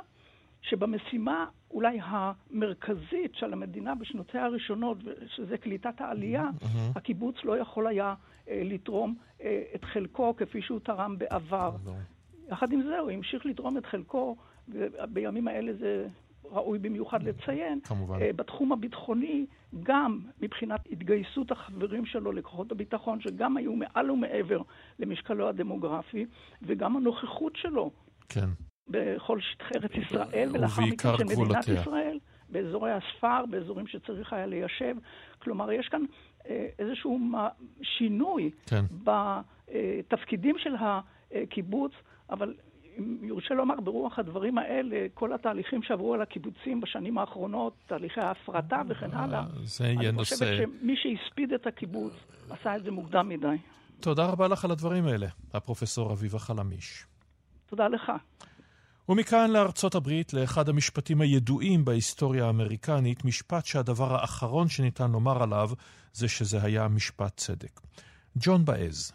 שבמשימה אולי המרכזית של המדינה בשנותיה הראשונות, שזה קליטת העלייה, mm-hmm. הקיבוץ לא יכול היה אה, לתרום אה, את חלקו כפי שהוא תרם בעבר. Mm-hmm. יחד עם זה, הוא המשיך לתרום את חלקו, ובימים האלה זה ראוי במיוחד לציין, כמובן. אה, בתחום הביטחוני, גם מבחינת התגייסות החברים שלו לכוחות הביטחון, שגם היו מעל ומעבר למשקלו הדמוגרפי, וגם הנוכחות שלו. כן. בכל שטחי ארץ ישראל, ולאחר מכן של מדינת ישראל, באזורי הספר, באזורים שצריך היה ליישב. כלומר, יש כאן אה, איזשהו שינוי כן. בתפקידים של הקיבוץ, אבל אם יורשה לומר, ברוח הדברים האלה, כל התהליכים שעברו על הקיבוצים בשנים האחרונות, תהליכי ההפרטה וכן אה, הלאה, זה נושא... אני חושבת שמי שהספיד את הקיבוץ עשה את זה מוקדם מדי. תודה רבה לך על הדברים האלה, הפרופסור אביבה חלמיש. תודה לך. ומכאן לארצות הברית, לאחד המשפטים הידועים בהיסטוריה האמריקנית, משפט שהדבר האחרון שניתן לומר עליו זה שזה היה משפט צדק. ג'ון באז.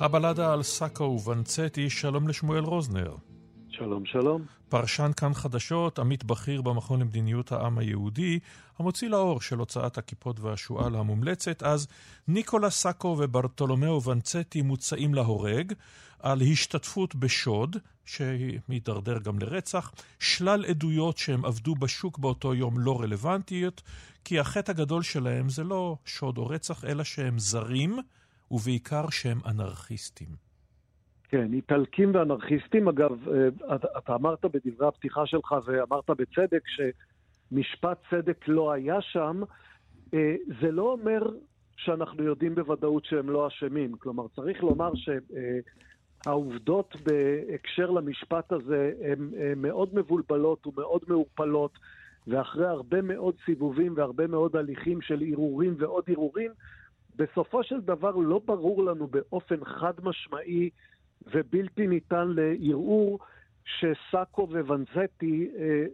הבלדה על סאקו ובנצטי, שלום לשמואל רוזנר. שלום, שלום. פרשן כאן חדשות, עמית בכיר במכון למדיניות העם היהודי, המוציא לאור של הוצאת הכיפות והשועל המומלצת, אז ניקולה סאקו וברטולומיאו ונצטי מוצאים להורג על השתתפות בשוד, שמתדרדר גם לרצח, שלל עדויות שהם עבדו בשוק באותו יום לא רלוונטיות, כי החטא הגדול שלהם זה לא שוד או רצח, אלא שהם זרים, ובעיקר שהם אנרכיסטים. כן, איטלקים ואנרכיסטים. אגב, אה, אתה אמרת בדברי הפתיחה שלך, ואמרת בצדק, שמשפט צדק לא היה שם. אה, זה לא אומר שאנחנו יודעים בוודאות שהם לא אשמים. כלומר, צריך לומר שהעובדות בהקשר למשפט הזה הן מאוד מבולבלות ומאוד מעורפלות, ואחרי הרבה מאוד סיבובים והרבה מאוד הליכים של ערעורים ועוד ערעורים, בסופו של דבר לא ברור לנו באופן חד משמעי ובלתי ניתן לערעור שסאקו וונזטי אה,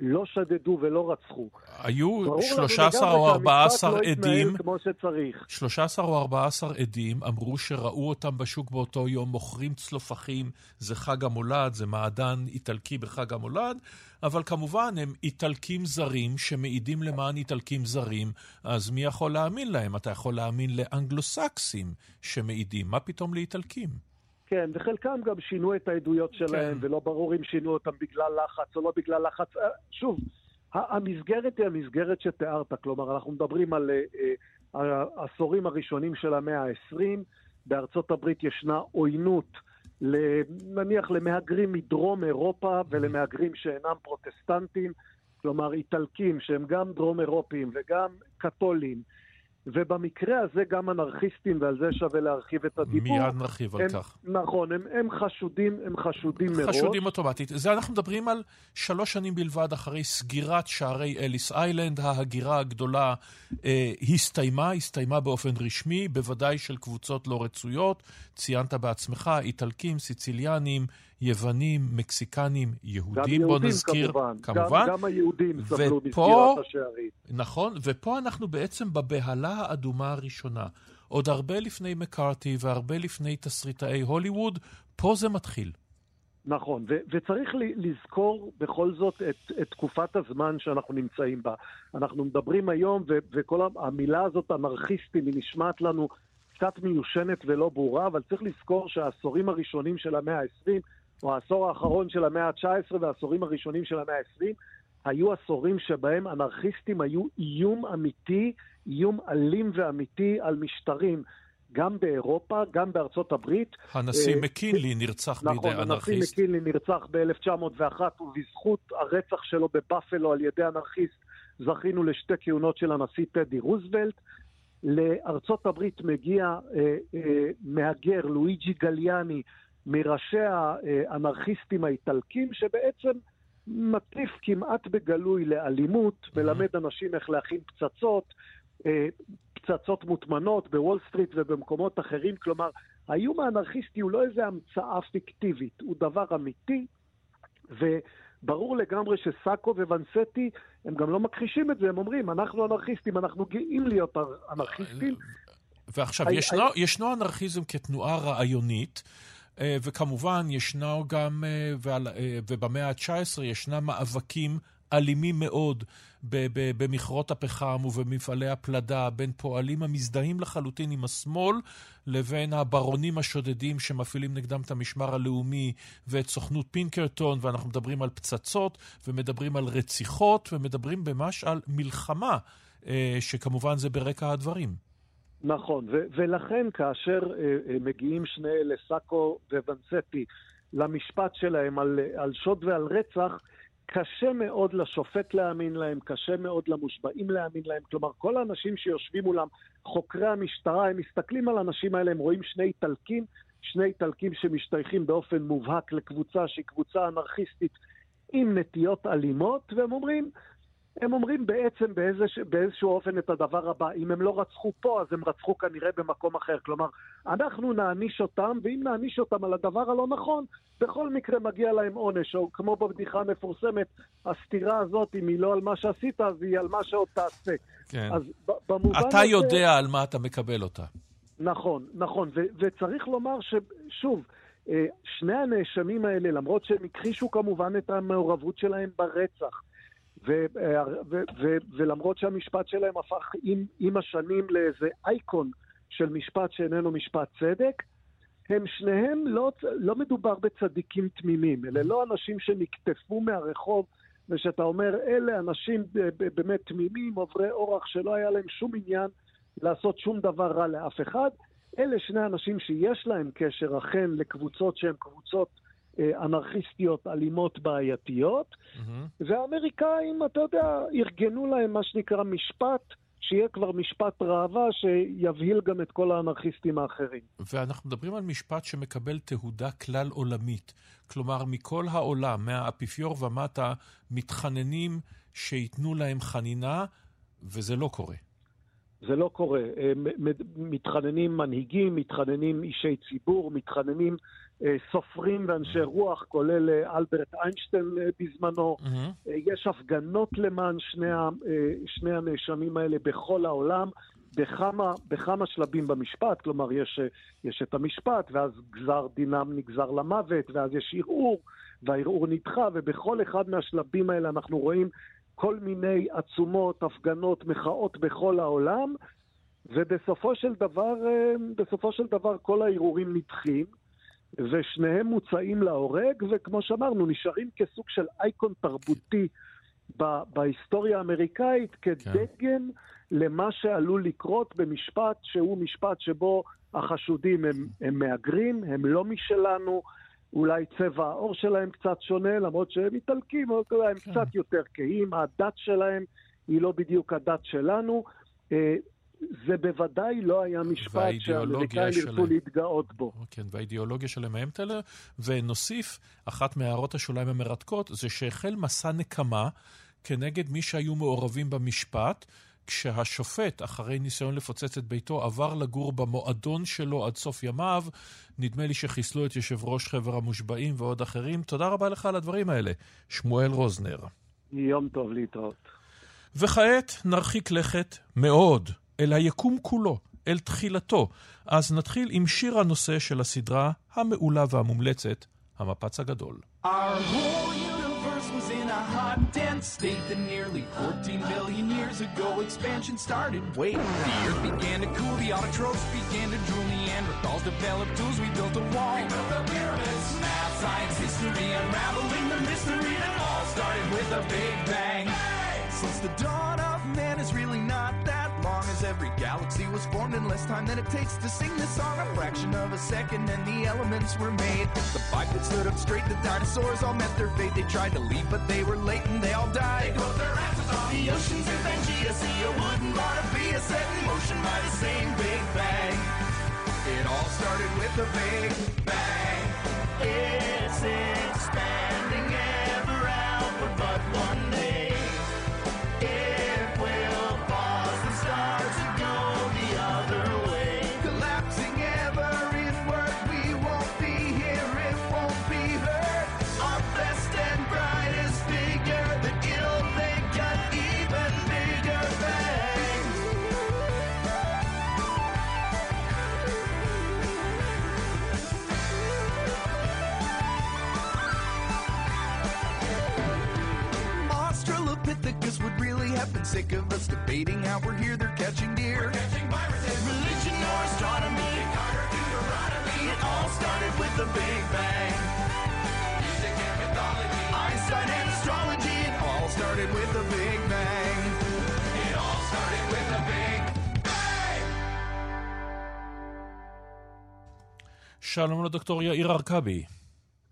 לא שדדו ולא רצחו. היו 13 או 14 לא עדים, כמו שצריך. 13 או 14 עדים אמרו שראו אותם בשוק באותו יום מוכרים צלופחים, זה חג המולד, זה מעדן איטלקי בחג המולד, אבל כמובן הם איטלקים זרים שמעידים למען איטלקים זרים, אז מי יכול להאמין להם? אתה יכול להאמין לאנגלוסקסים שמעידים, מה פתאום לאיטלקים? כן, וחלקם גם שינו את העדויות שלהם, כן. ולא ברור אם שינו אותם בגלל לחץ או לא בגלל לחץ. אה, שוב, המסגרת היא המסגרת שתיארת, כלומר, אנחנו מדברים על uh, העשורים הראשונים של המאה ה-20, בארצות הברית ישנה עוינות, נניח למהגרים מדרום אירופה ולמהגרים שאינם פרוטסטנטים, כלומר איטלקים שהם גם דרום אירופים וגם קתולים. ובמקרה הזה גם אנרכיסטים, ועל זה שווה להרחיב את הדיבור. מיד נרחיב על הם, כך. נכון, הם, הם חשודים, הם חשודים מראש. חשודים אוטומטית. זה אנחנו מדברים על שלוש שנים בלבד אחרי סגירת שערי אליס איילנד. ההגירה הגדולה אה, הסתיימה, הסתיימה באופן רשמי, בוודאי של קבוצות לא רצויות. ציינת בעצמך, איטלקים, סיציליאנים, יוונים, מקסיקנים, יהודים, בוא נזכיר, כמובן. כמובן. גם, גם היהודים סבלו מסגירת השערים. נכון, ופה אנחנו בעצם בבהלה האדומה הראשונה. עוד הרבה לפני מקארתי והרבה לפני תסריטאי הוליווד, פה זה מתחיל. נכון, ו- וצריך לזכור בכל זאת את, את תקופת הזמן שאנחנו נמצאים בה. אנחנו מדברים היום, ו- וכל המילה הזאת, אנרכיסטים, היא נשמעת לנו קצת מיושנת ולא ברורה, אבל צריך לזכור שהעשורים הראשונים של המאה ה-20, או העשור האחרון של המאה ה-19 והעשורים הראשונים של המאה ה-20, היו עשורים שבהם אנרכיסטים היו איום אמיתי, איום אלים ואמיתי על משטרים. גם באירופה, גם בארצות הברית. הנשיא uh, מקינלי נרצח נכון, בידי אנרכיסט. נכון, הנשיא מקינלי נרצח ב-1901, ובזכות הרצח שלו בפאפלו על ידי אנרכיסט, זכינו לשתי כהונות של הנשיא טדי רוזוולט. לארצות הברית מגיע אה, אה, מהגר, לואיג'י גליאני, מראשי האנרכיסטים האיטלקים, שבעצם מטיף כמעט בגלוי לאלימות, מלמד אנשים איך להכין פצצות, אה, פצצות מוטמנות בוול סטריט ובמקומות אחרים. כלומר, האיום האנרכיסטי הוא לא איזה המצאה פיקטיבית, הוא דבר אמיתי, וברור לגמרי שסאקו וואנסטי, הם גם לא מכחישים את זה, הם אומרים, אנחנו אנרכיסטים, אנחנו גאים להיות אנרכיסטים. ועכשיו, ישנו, ישנו אנרכיזם כתנועה רעיונית. אה, וכמובן, ישנו גם, אה, אה, ובמאה ה-19 ישנם מאבקים אלימים מאוד במכרות הפחם ובמפעלי הפלדה בין פועלים המזדהים לחלוטין עם השמאל לבין הברונים השודדים שמפעילים נגדם את המשמר הלאומי ואת סוכנות פינקרטון, ואנחנו מדברים על פצצות ומדברים על רציחות ומדברים ממש על מלחמה, שכמובן זה ברקע הדברים. נכון, ו- ולכן כאשר uh, מגיעים שני אלה, סאקו וואנסטי, למשפט שלהם על, על שוד ועל רצח, קשה מאוד לשופט להאמין להם, קשה מאוד למושבעים להאמין להם. כלומר, כל האנשים שיושבים מולם, חוקרי המשטרה, הם מסתכלים על האנשים האלה, הם רואים שני איטלקים, שני איטלקים שמשתייכים באופן מובהק לקבוצה שהיא קבוצה אנרכיסטית עם נטיות אלימות, והם אומרים, הם אומרים בעצם באיזשה, באיזשהו אופן את הדבר הבא, אם הם לא רצחו פה, אז הם רצחו כנראה במקום אחר. כלומר, אנחנו נעניש אותם, ואם נעניש אותם על הדבר הלא נכון, בכל מקרה מגיע להם עונש, או כמו בבדיחה המפורסמת, הסתירה הזאת, אם היא לא על מה שעשית, אז היא על מה שעוד תעשה. כן. אז במובן אתה הזה... יודע על מה אתה מקבל אותה. נכון, נכון, ו- וצריך לומר ששוב, אה, שני הנאשמים האלה, למרות שהם הכחישו כמובן את המעורבות שלהם ברצח, ו- אה, ו- ו- ולמרות שהמשפט שלהם הפך עם, עם השנים לאיזה אייקון של משפט שאיננו משפט צדק, הם שניהם לא, לא מדובר בצדיקים תמימים, אלה לא אנשים שנקטפו מהרחוב ושאתה אומר, אלה אנשים באמת תמימים, עוברי אורח, שלא היה להם שום עניין לעשות שום דבר רע לאף אחד. אלה שני אנשים שיש להם קשר אכן לקבוצות שהן קבוצות אה, אנרכיסטיות, אלימות, בעייתיות, mm-hmm. והאמריקאים, אתה יודע, ארגנו להם מה שנקרא משפט. שיהיה כבר משפט ראווה שיבהיל גם את כל האנרכיסטים האחרים. ואנחנו מדברים על משפט שמקבל תהודה כלל עולמית. כלומר, מכל העולם, מהאפיפיור ומטה, מתחננים שייתנו להם חנינה, וזה לא קורה. זה לא קורה. מתחננים מנהיגים, מתחננים אישי ציבור, מתחננים אה, סופרים ואנשי רוח, כולל אה, אלברט איינשטיין אה, בזמנו. Mm-hmm. יש הפגנות למען שני, שני הנאשמים האלה בכל העולם. בכמה, בכמה שלבים במשפט, כלומר יש, יש את המשפט, ואז גזר דינם נגזר למוות, ואז יש ערעור, והערעור נדחה, ובכל אחד מהשלבים האלה אנחנו רואים כל מיני עצומות, הפגנות, מחאות בכל העולם, ובסופו של דבר, בסופו של דבר כל הערעורים נדחים. ושניהם מוצאים להורג, וכמו שאמרנו, נשארים כסוג של אייקון תרבותי בהיסטוריה האמריקאית, כדגן כן. למה שעלול לקרות במשפט שהוא משפט שבו החשודים הם, הם מהגרים, הם לא משלנו, אולי צבע העור שלהם קצת שונה, למרות שהם איטלקים, הם כן. קצת יותר כהים, הדת שלהם היא לא בדיוק הדת שלנו. זה בוודאי לא היה משפט שהאמריקאים ירצו להתגאות בו. כן, והאידיאולוגיה שלהם האמת ונוסיף, אחת מהערות השוליים המרתקות, זה שהחל מסע נקמה כנגד מי שהיו מעורבים במשפט, כשהשופט, אחרי ניסיון לפוצץ את ביתו, עבר לגור במועדון שלו עד סוף ימיו. נדמה לי שחיסלו את יושב ראש חבר המושבעים ועוד אחרים. תודה רבה לך על הדברים האלה, שמואל רוזנר. יום טוב להתראות. וכעת נרחיק לכת מאוד אל היקום כולו, אל תחילתו. אז נתחיל עם שיר הנושא של הסדרה המעולה והמומלצת, המפץ הגדול. hot, dense state that nearly 14 billion years ago expansion started. Wait, the earth began to cool, the autotrophs began to drool, Neanderthals developed tools, we built a wall. We built the pyramids, math, science, history, unraveling the mystery that all started with a big bang. Hey! Since the dawn of man is really was formed in less time than it takes to sing this song. A fraction of a second and the elements were made. The bipeds stood up straight, the dinosaurs all met their fate. They tried to leave, but they were late and they all died. They their asses on the oceans and Pangea Sea. A wooden a set in motion by the same Big Bang. It all started with a Big Bang. It's expanding have been sick of us debating how we're here, they're catching deer. We're catching viruses. Religion or astronomy. Carter, Deuteronomy. It all started with the Big Bang. Music and mythology. Einstein and astrology. It all started with the Big Bang. It all started with the Big Bang. שלום לדוקטור יאיר ארכבי.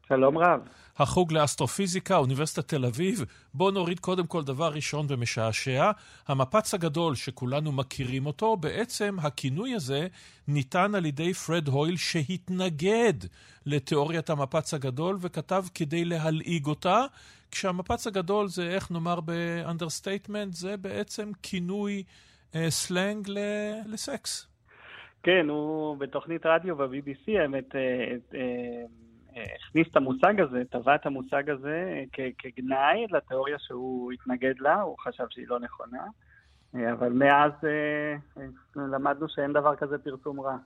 שלום רב. החוג לאסטרופיזיקה, אוניברסיטת תל אביב. בואו נוריד קודם כל דבר ראשון ומשעשע. המפץ הגדול שכולנו מכירים אותו, בעצם הכינוי הזה ניתן על ידי פרד הויל שהתנגד לתיאוריית המפץ הגדול וכתב כדי להלעיג אותה, כשהמפץ הגדול זה, איך נאמר ב understatement, זה בעצם כינוי אה, סלנג ל- לסקס. כן, הוא בתוכנית רדיו ב-BBC, האמת, אה, אה, הכניס את המושג הזה, טבע את המושג הזה כגנאי לתיאוריה שהוא התנגד לה, הוא חשב שהיא לא נכונה. אה, אבל מאז אה, למדנו שאין דבר כזה פרסום רע.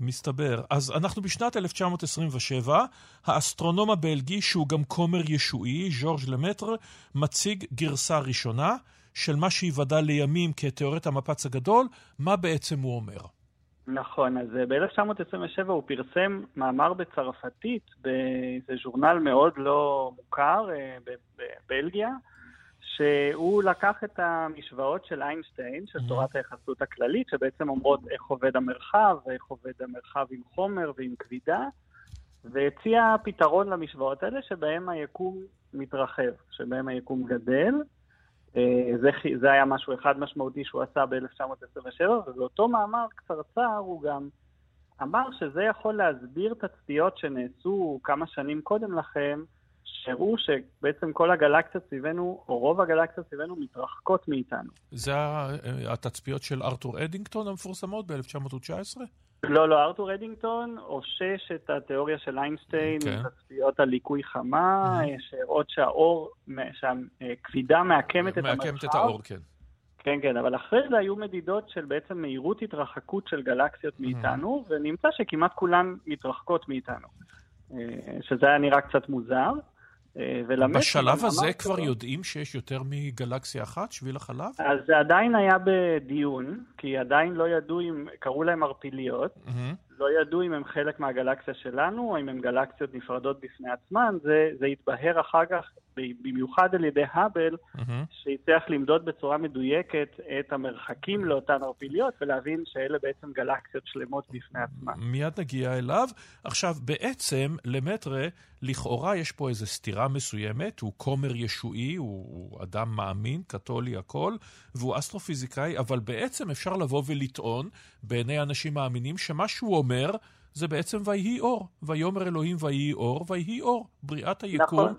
מסתבר. אז אנחנו בשנת 1927, האסטרונום הבלגי, שהוא גם כומר ישועי, ז'ורג' למטר, מציג גרסה ראשונה של מה שייוודע לימים כתיאוריית המפץ הגדול, מה בעצם הוא אומר. נכון, אז ב-1927 הוא פרסם מאמר בצרפתית באיזה ז'ורנל מאוד לא מוכר בבלגיה, שהוא לקח את המשוואות של איינשטיין, של תורת היחסות הכללית, שבעצם אומרות איך עובד המרחב, ואיך עובד המרחב עם חומר ועם כבידה, והציע פתרון למשוואות האלה שבהם היקום מתרחב, שבהם היקום גדל. אה, זה, זה היה משהו אחד משמעותי שהוא עשה ב-1927, ובאותו מאמר קצרצר הוא גם אמר שזה יכול להסביר תצפיות שנעשו כמה שנים קודם לכן, שהראו שבעצם כל הגלקסיות סביבנו, או רוב הגלקסיות סביבנו, מתרחקות מאיתנו. זה התצפיות של ארתור אדינגטון המפורסמות ב-1919? לא, לא, ארתור אדינגטון אושש את התיאוריה של איינשטיין, okay. כן. תצפיות על ליקוי חמה, mm-hmm. שהראות שהאור, שהכבידה מעקמת את המרחב. מעקמת את האור, כן. כן, כן, אבל אחרי זה היו מדידות של בעצם מהירות התרחקות של גלקסיות מאיתנו, mm-hmm. ונמצא שכמעט כולן מתרחקות מאיתנו. אה, שזה היה נראה קצת מוזר. אה, ולמד... בשלב הזה כבר אותו. יודעים שיש יותר מגלקסיה אחת, שביל החלב? אז זה עדיין היה בדיון, כי עדיין לא ידעו אם, קראו להם ערפיליות, mm-hmm. לא ידעו אם הם חלק מהגלקסיה שלנו, או אם הם גלקסיות נפרדות בפני עצמן, זה, זה התבהר אחר כך, במיוחד על ידי האבל, mm-hmm. שהצליח למדוד בצורה מדויקת את המרחקים לאותן ערפיליות, ולהבין שאלה בעצם גלקסיות שלמות בפני עצמן. מיד נגיע אליו. עכשיו, בעצם, למטרה, לכאורה יש פה איזו סתירה מסוימת, הוא כומר ישועי, הוא, הוא אדם מאמין, קתולי, הכל, והוא אסטרופיזיקאי, אבל בעצם אפשר לבוא ולטעון, בעיני אנשים מאמינים, שמה שהוא אומר זה בעצם ויהי אור. ויאמר אלוהים ויהי אור, ויהי אור. בריאת היקום נכון.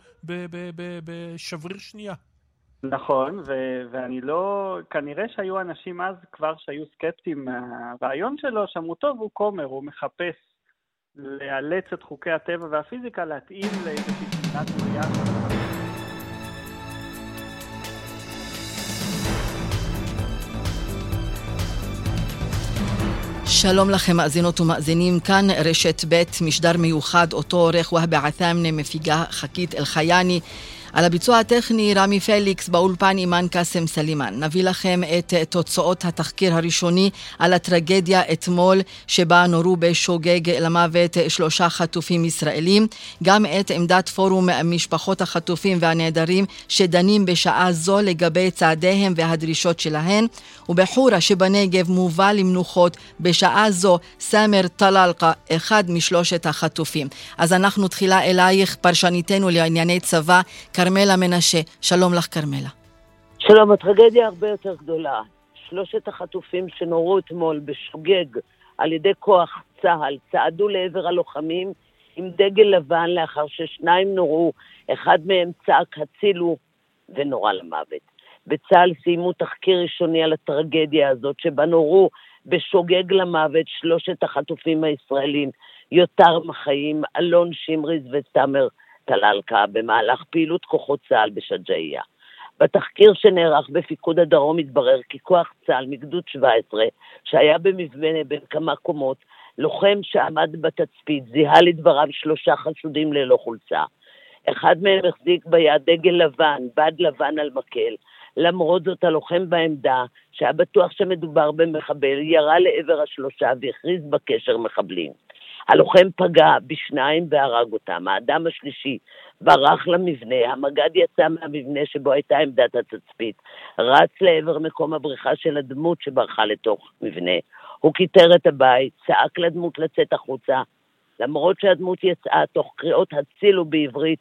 בשבריר שנייה. נכון, ו- ואני לא... כנראה שהיו אנשים אז כבר שהיו סקפטיים מהרעיון שלו, שאמרו, טוב, הוא כומר, הוא מחפש לאלץ את חוקי הטבע והפיזיקה להתאים לאיזושהי תמונת בריאה שלום לכם מאזינות ומאזינים, כאן רשת ב', משדר מיוחד, אותו עורך והבה עת'אמנה מפיגה חכית אל-חייני. על הביצוע הטכני רמי פליקס באולפן אימאן קאסם סלימאן. נביא לכם את תוצאות התחקיר הראשוני על הטרגדיה אתמול שבה נורו בשוגג למוות שלושה חטופים ישראלים. גם את עמדת פורום משפחות החטופים והנעדרים שדנים בשעה זו לגבי צעדיהם והדרישות שלהן. ובחורה שבנגב מובא למנוחות בשעה זו סאמר טלאלקה, אחד משלושת החטופים. אז אנחנו תחילה אלייך, פרשניתנו לענייני צבא. כרמלה מנשה. שלום לך, כרמלה. שלום, הטרגדיה הרבה יותר גדולה. שלושת החטופים שנורו אתמול בשוגג על ידי כוח צה"ל צעדו לעבר הלוחמים עם דגל לבן לאחר ששניים נורו, אחד מהם צעק הצילו ונורה למוות. בצה"ל סיימו תחקיר ראשוני על הטרגדיה הזאת שבה נורו בשוגג למוות שלושת החטופים הישראלים, יותם מחיים, אלון שמריז וסאמר טלאלקה במהלך פעילות כוחות צה"ל בשג'אעיה. בתחקיר שנערך בפיקוד הדרום התברר כי כוח צה"ל מגדוד 17, שהיה במבנה בין כמה קומות, לוחם שעמד בתצפית, זיהה לדבריו שלושה חשודים ללא חולצה. אחד מהם החזיק ביד דגל לבן, בד לבן על מקל. למרות זאת הלוחם בעמדה, שהיה בטוח שמדובר במחבל, ירה לעבר השלושה והכריז בקשר מחבלים. הלוחם פגע בשניים והרג אותם. האדם השלישי ברח למבנה, המג"ד יצא מהמבנה שבו הייתה עמדת התצפית, רץ לעבר מקום הבריחה של הדמות שברחה לתוך מבנה. הוא כיתר את הבית, צעק לדמות לצאת החוצה. למרות שהדמות יצאה תוך קריאות הצילו בעברית,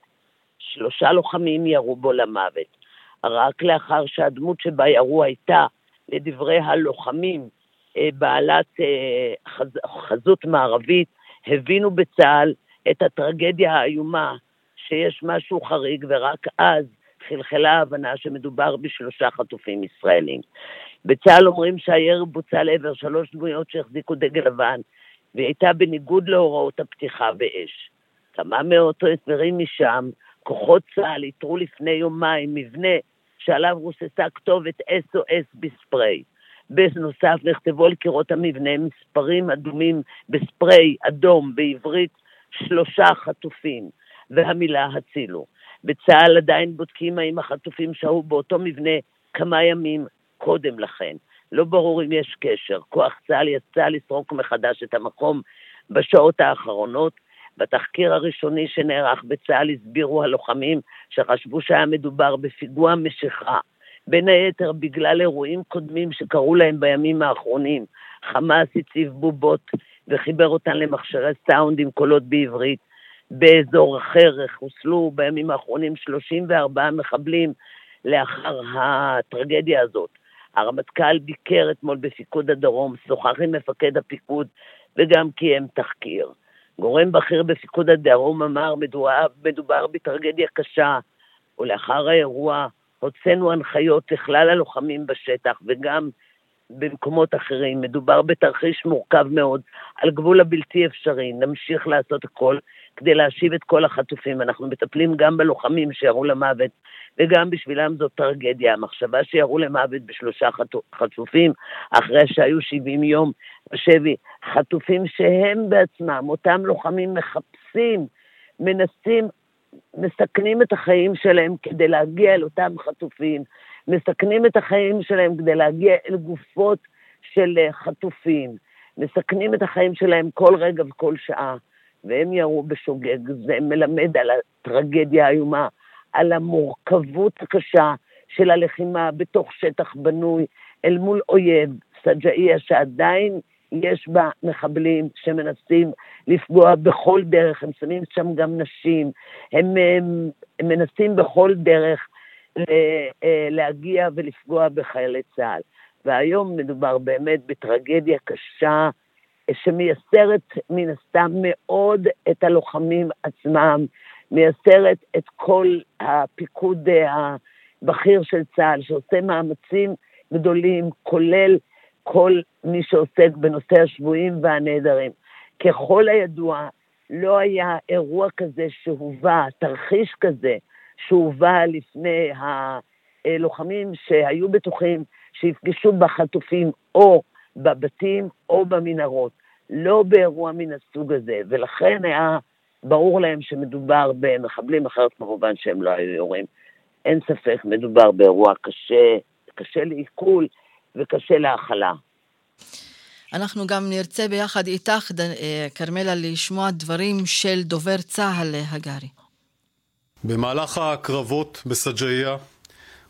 שלושה לוחמים ירו בו למוות. רק לאחר שהדמות שבה ירו הייתה, לדברי הלוחמים, אה, בעלת אה, חז... חזות מערבית, הבינו בצה"ל את הטרגדיה האיומה, שיש משהו חריג, ורק אז חלחלה ההבנה שמדובר בשלושה חטופים ישראלים. בצה"ל אומרים שהירי בוצע לעבר שלוש דמויות שהחזיקו דגל לבן, והיא הייתה בניגוד להוראות הפתיחה באש. כמה מאות הסברים משם, כוחות צה"ל איתרו לפני יומיים מבנה שעליו רוססה כתובת SOS בספרי. בנוסף נכתבו על קירות המבנה מספרים אדומים בספרי אדום בעברית שלושה חטופים, והמילה הצילו. בצה"ל עדיין בודקים האם החטופים שהו באותו מבנה כמה ימים קודם לכן. לא ברור אם יש קשר. כוח צה"ל יצא לסרוק מחדש את המקום בשעות האחרונות. בתחקיר הראשוני שנערך בצה"ל הסבירו הלוחמים שחשבו שהיה מדובר בפיגוע משיכה. בין היתר בגלל אירועים קודמים שקרו להם בימים האחרונים. חמאס הציב בובות וחיבר אותן למכשירי סאונד עם קולות בעברית. באזור אחר חוסלו בימים האחרונים 34 מחבלים לאחר הטרגדיה הזאת. הרמטכ"ל ביקר אתמול בפיקוד הדרום, שוחח עם מפקד הפיקוד וגם קיים תחקיר. גורם בכיר בפיקוד הדרום אמר, מדובר, מדובר בטרגדיה קשה, ולאחר האירוע הוצאנו הנחיות לכלל הלוחמים בשטח וגם במקומות אחרים. מדובר בתרחיש מורכב מאוד, על גבול הבלתי אפשרי. נמשיך לעשות הכל כדי להשיב את כל החטופים. אנחנו מטפלים גם בלוחמים שירו למוות, וגם בשבילם זאת טרגדיה. המחשבה שירו למוות בשלושה חטופים, אחרי שהיו 70 יום בשבי, חטופים שהם בעצמם, אותם לוחמים מחפשים, מנסים, מסכנים את החיים שלהם כדי להגיע אל אותם חטופים, מסכנים את החיים שלהם כדי להגיע אל גופות של אה, חטופים, מסכנים את החיים שלהם כל רגע וכל שעה. והם ירו בשוגג, זה מלמד על הטרגדיה האיומה, על המורכבות הקשה של הלחימה בתוך שטח בנוי אל מול אויב, סג'איה, שעדיין יש בה מחבלים שמנסים לפגוע בכל דרך, הם שמים שם גם נשים, הם, הם, הם מנסים בכל דרך אה, להגיע ולפגוע בחיילי צה"ל. והיום מדובר באמת בטרגדיה קשה שמייסרת מן הסתם מאוד את הלוחמים עצמם, מייסרת את כל הפיקוד הבכיר של צה"ל, שעושה מאמצים גדולים, כולל כל מי שעוסק בנושא השבויים והנעדרים. ככל הידוע, לא היה אירוע כזה שהובא, תרחיש כזה, שהובא לפני הלוחמים שהיו בטוחים שיפגשו בחטופים או בבתים או במנהרות. לא באירוע מן הסוג הזה, ולכן היה ברור להם שמדובר במחבלים, אחרת כמובן שהם לא היו יורים. אין ספק, מדובר באירוע קשה, קשה לעיכול וקשה להכלה. אנחנו גם נרצה ביחד איתך, אה, כרמלה, לשמוע דברים של דובר צה"ל, הגרי. במהלך הקרבות בסג'איה,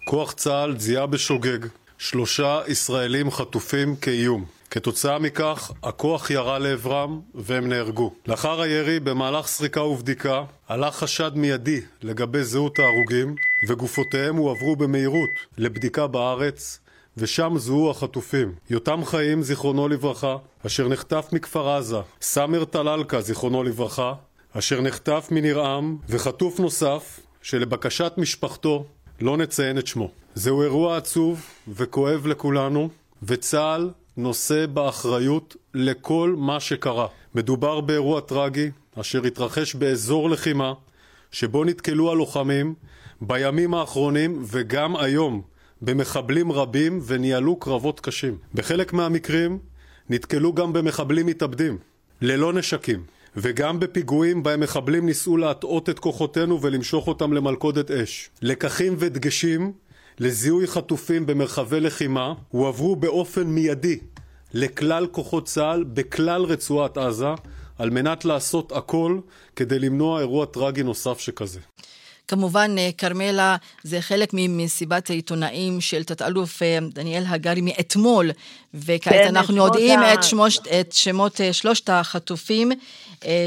כוח צה"ל זיהה בשוגג שלושה ישראלים חטופים כאיום. כתוצאה מכך, הכוח ירה לעברם והם נהרגו. לאחר הירי, במהלך סריקה ובדיקה, עלה חשד מיידי לגבי זהות ההרוגים, וגופותיהם הועברו במהירות לבדיקה בארץ, ושם זוהו החטופים. יותם חיים, זיכרונו לברכה, אשר נחטף מכפר עזה, סאמר טלאלקה, זיכרונו לברכה, אשר נחטף מניר-עם, וחטוף נוסף, שלבקשת משפחתו לא נציין את שמו. זהו אירוע עצוב וכואב לכולנו, וצה"ל נושא באחריות לכל מה שקרה. מדובר באירוע טרגי אשר התרחש באזור לחימה שבו נתקלו הלוחמים בימים האחרונים וגם היום במחבלים רבים וניהלו קרבות קשים. בחלק מהמקרים נתקלו גם במחבלים מתאבדים, ללא נשקים, וגם בפיגועים בהם מחבלים ניסו להטעות את כוחותינו ולמשוך אותם למלכודת אש. לקחים ודגשים לזיהוי חטופים במרחבי לחימה הועברו באופן מיידי לכלל כוחות צה"ל בכלל רצועת עזה על מנת לעשות הכל כדי למנוע אירוע טרגי נוסף שכזה. כמובן, אה, כרמלה, זה חלק ממסיבת העיתונאים של תת-אלוף אה, דניאל הגרי מאתמול, וכעת כן, אנחנו יודעים ה... את, שמוש, את שמות אה, שלושת החטופים,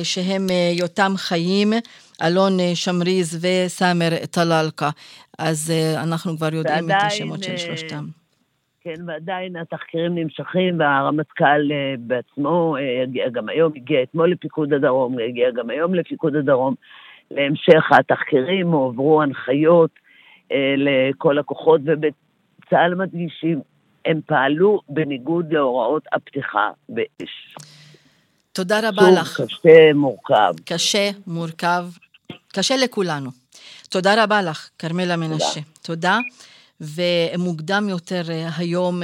שהם יותם חיים, אלון שמריז וסאמר טלאלקה. אז אנחנו כבר יודעים ועדיין, את השמות של שלושתם. כן, ועדיין התחקירים נמשכים, והרמטכ"ל בעצמו יגיע גם היום, הגיע אתמול לפיקוד הדרום, יגיע גם היום לפיקוד הדרום. להמשך התחקירים, הועברו הנחיות אה, לכל הכוחות, ובצה"ל מדגישים, הם פעלו בניגוד להוראות הפתיחה באש. תודה רבה סוג לך. קשה, מורכב. קשה, מורכב, קשה לכולנו. תודה רבה לך, כרמלה מנשה. תודה. תודה. ומוקדם יותר היום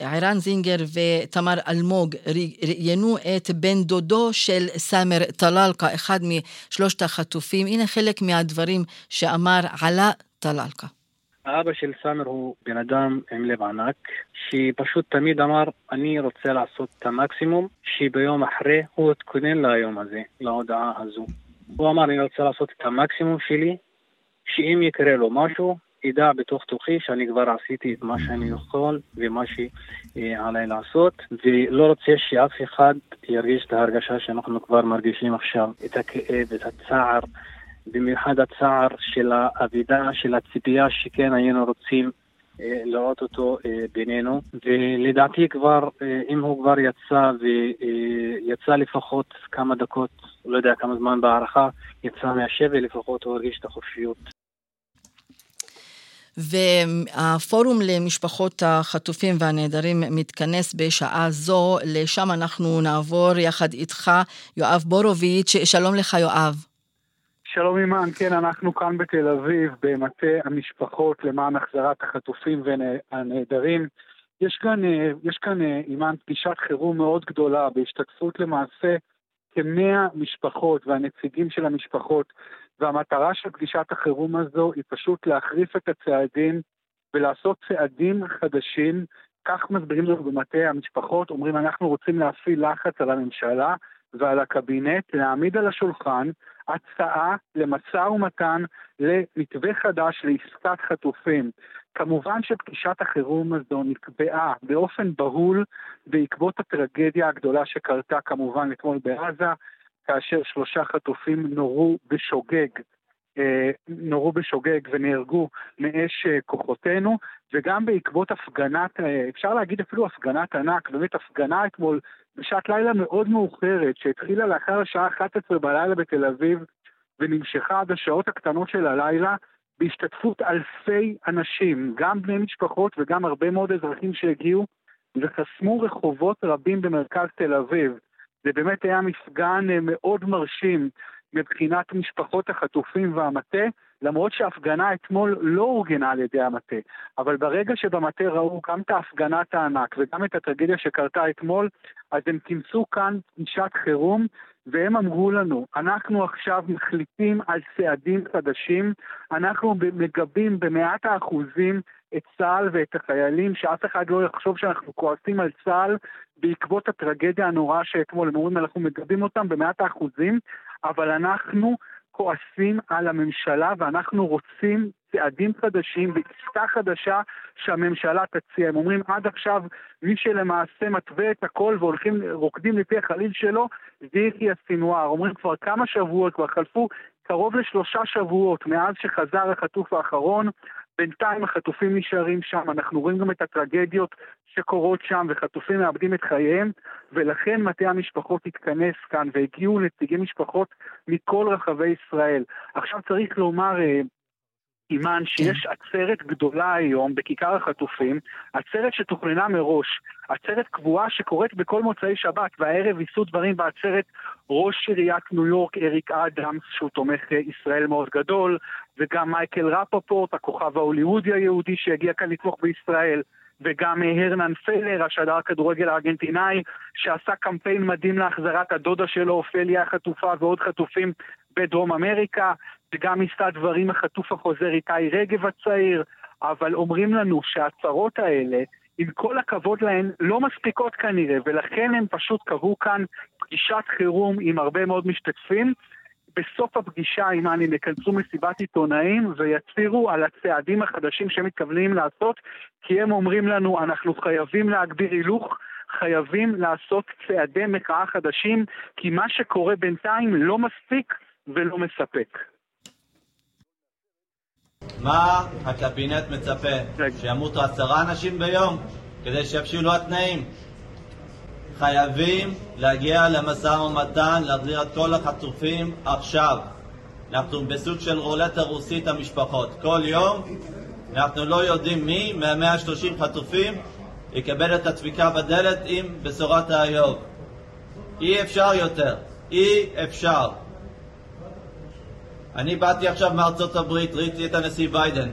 ערן זינגר ותמר אלמוג ראיינו את בן דודו של סאמר טלאלקה, אחד משלושת החטופים. הנה חלק מהדברים שאמר עלה טלאלקה. האבא של סאמר הוא בן אדם עם לב ענק, שפשוט תמיד אמר, אני רוצה לעשות את המקסימום, שביום אחרי הוא התכונן ליום הזה, להודעה הזו. הוא אמר, אני רוצה לעשות את המקסימום שלי, שאם יקרה לו משהו, ידע בתוך תוכי שאני כבר עשיתי את מה שאני יכול ומה שעליי לעשות, ולא רוצה שאף אחד ירגיש את ההרגשה שאנחנו כבר מרגישים עכשיו, את הכאב, את הצער, במיוחד הצער של האבידה, של הציפייה שכן היינו רוצים אה, לראות אותו אה, בינינו, ולדעתי כבר, אה, אם הוא כבר יצא ויצא לפחות כמה דקות, לא יודע כמה זמן בהערכה, יצא מהשבי, לפחות הוא הרגיש את החופשיות. והפורום למשפחות החטופים והנעדרים מתכנס בשעה זו, לשם אנחנו נעבור יחד איתך, יואב בורוביץ', שלום לך יואב. שלום אימן, כן, אנחנו כאן בתל אביב, במטה המשפחות למען החזרת החטופים והנעדרים. יש כאן, יש כאן אימן פגישת חירום מאוד גדולה בהשתתפות למעשה כמאה משפחות והנציגים של המשפחות, והמטרה של פגישת החירום הזו היא פשוט להחריף את הצעדים ולעשות צעדים חדשים. כך מסבירים לנו במטה המשפחות, אומרים אנחנו רוצים להפעיל לחץ על הממשלה ועל הקבינט, להעמיד על השולחן הצעה למשא ומתן למתווה חדש לעסקת חטופים. כמובן שפגישת החירום הזו נקבעה באופן בהול בעקבות הטרגדיה הגדולה שקרתה כמובן אתמול בעזה, כאשר שלושה חטופים נורו בשוגג אה, נורו בשוגג ונהרגו מאש אה, כוחותינו, וגם בעקבות הפגנת, אה, אפשר להגיד אפילו הפגנת ענק, באמת הפגנה אתמול בשעת לילה מאוד מאוחרת, שהתחילה לאחר השעה 11 בלילה בתל אביב, ונמשכה עד השעות הקטנות של הלילה, בהשתתפות אלפי אנשים, גם בני משפחות וגם הרבה מאוד אזרחים שהגיעו, וחסמו רחובות רבים במרכז תל אביב. זה באמת היה מפגן מאוד מרשים מבחינת משפחות החטופים והמטה, למרות שההפגנה אתמול לא אורגנה על ידי המטה. אבל ברגע שבמטה ראו גם את ההפגנת הענק וגם את הטרגדיה שקרתה אתמול, אז הם כינסו כאן פגישת חירום, והם אמרו לנו, אנחנו עכשיו מחליטים על צעדים חדשים, אנחנו מגבים במאת האחוזים את צה"ל ואת החיילים, שאף אחד לא יחשוב שאנחנו כועסים על צה"ל בעקבות הטרגדיה הנוראה שאתמול, הם אומרים, אנחנו מגבים אותם במאת האחוזים, אבל אנחנו כועסים על הממשלה ואנחנו רוצים צעדים חדשים ועסקה חדשה שהממשלה תציע. הם אומרים עד עכשיו מי שלמעשה מתווה את הכל והולכים, רוקדים לפי החליל שלו זה יחיא סינואר. אומרים כבר כמה שבועות, כבר חלפו קרוב לשלושה שבועות מאז שחזר החטוף האחרון, בינתיים החטופים נשארים שם, אנחנו רואים גם את הטרגדיות שקורות שם וחטופים מאבדים את חייהם ולכן מטה המשפחות התכנס כאן והגיעו נציגי משפחות מכל רחבי ישראל. עכשיו צריך לומר, אה, אימן, שיש עצרת גדולה היום בכיכר החטופים, עצרת שתוכננה מראש, עצרת קבועה שקורית בכל מוצאי שבת, והערב יישאו דברים בעצרת ראש עיריית ניו יורק אריק אדמס, שהוא תומך ישראל מאוד גדול, וגם מייקל רפפורט, הכוכב ההוליוודי היהודי שהגיע כאן לתמוך בישראל, וגם הרנן פלר, השדר הכדורגל הארגנטינאי, שעשה קמפיין מדהים להחזרת הדודה שלו, אופליה החטופה ועוד חטופים בדרום אמריקה, וגם יישא דברים החטוף החוזר איתי רגב הצעיר, אבל אומרים לנו שההצהרות האלה, עם כל הכבוד להן, לא מספיקות כנראה, ולכן הם פשוט קבעו כאן פגישת חירום עם הרבה מאוד משתתפים. בסוף הפגישה עם אני יכנסו מסיבת עיתונאים ויצהירו על הצעדים החדשים שהם מתכוונים לעשות, כי הם אומרים לנו, אנחנו חייבים להגביר הילוך, חייבים לעשות צעדי מחאה חדשים, כי מה שקורה בינתיים לא מספיק ולא מספק. מה הקבינט מצפה? שימותו עשרה אנשים ביום כדי שיבשילו התנאים? חייבים להגיע למשא ומתן, להחזיר את כל החטופים עכשיו. אנחנו בסוג של רולטה רוסית המשפחות. כל יום אנחנו לא יודעים מי מה-130 חטופים יקבל את הדפיקה בדלת עם בשורת האיוב. אי אפשר יותר. אי אפשר. אני באתי עכשיו מארצות הברית, ראיתי את הנשיא ביידן.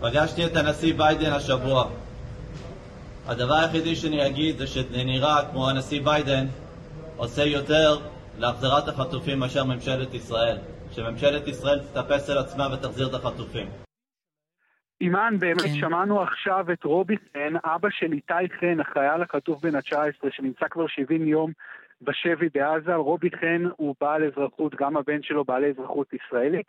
פגשתי את הנשיא ביידן השבוע. הדבר היחידי שאני אגיד זה שזה נראה כמו הנשיא ביידן עושה יותר להחזרת החטופים מאשר ממשלת ישראל. שממשלת ישראל תתאפס על עצמה ותחזיר את החטופים. אימן, באמת כן. שמענו עכשיו את רובי חן, אבא של איתי חן, החייל החטוף בן ה-19, שנמצא כבר 70 יום בשבי בעזה. רובי חן הוא בעל אזרחות, גם הבן שלו בעל אזרחות ישראלית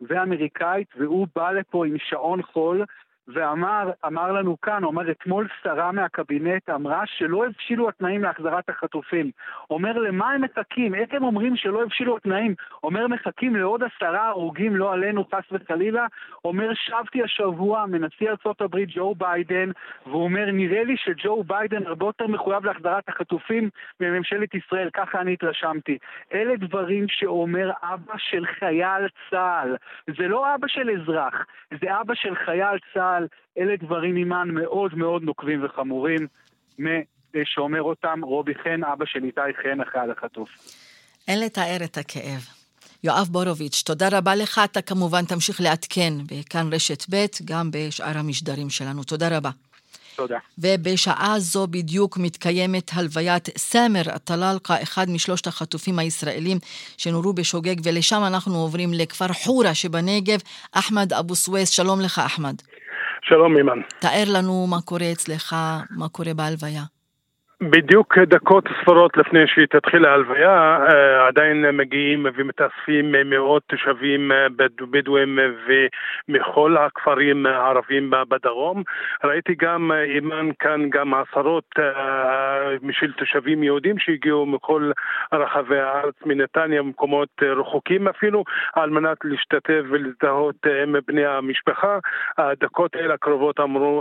ואמריקאית, והוא בא לפה עם שעון חול ואמר אמר לנו כאן, אומר אתמול שרה מהקבינט אמרה שלא הבשילו התנאים להחזרת החטופים. אומר למה הם מחכים? איך הם אומרים שלא הבשילו התנאים? אומר מחכים לעוד עשרה הרוגים, לא עלינו חס וחלילה. אומר שבתי השבוע מנשיא ארה"ב ג'ו ביידן, והוא אומר נראה לי שג'ו ביידן הרבה יותר מחויב להחזרת החטופים מממשלת ישראל, ככה אני התרשמתי. אלה דברים שאומר אבא של חייל צה"ל. זה לא אבא של אזרח, זה אבא של חייל צה"ל. צה"ל, אלה דברים עימן מאוד מאוד נוקבים וחמורים, שאומר אותם רובי חן, אבא של איתי חן, החייל החטוף. אין לתאר את הכאב. יואב בורוביץ', תודה רבה לך. אתה כמובן תמשיך לעדכן בכאן רשת ב', גם בשאר המשדרים שלנו. תודה רבה. תודה. ובשעה זו בדיוק מתקיימת הלוויית סאמר טלאלקה, אחד משלושת החטופים הישראלים שנורו בשוגג, ולשם אנחנו עוברים לכפר חורה שבנגב. אחמד אבו סוויס, שלום לך אחמד. שלום אימן. תאר לנו מה קורה אצלך, מה קורה בהלוויה. בדיוק דקות ספורות לפני שהיא תתחיל ההלוויה, אה, עדיין מגיעים ומתאספים מאות תושבים אה, בדואים ומכל הכפרים הערבים בדרום. ראיתי גם, אה, אימן, כאן גם עשרות של תושבים יהודים שהגיעו מכל רחבי הארץ, מנתניה, ומקומות רחוקים אפילו, על מנת להשתתף ולהזדהות עם בני המשפחה. הדקות האלה הקרובות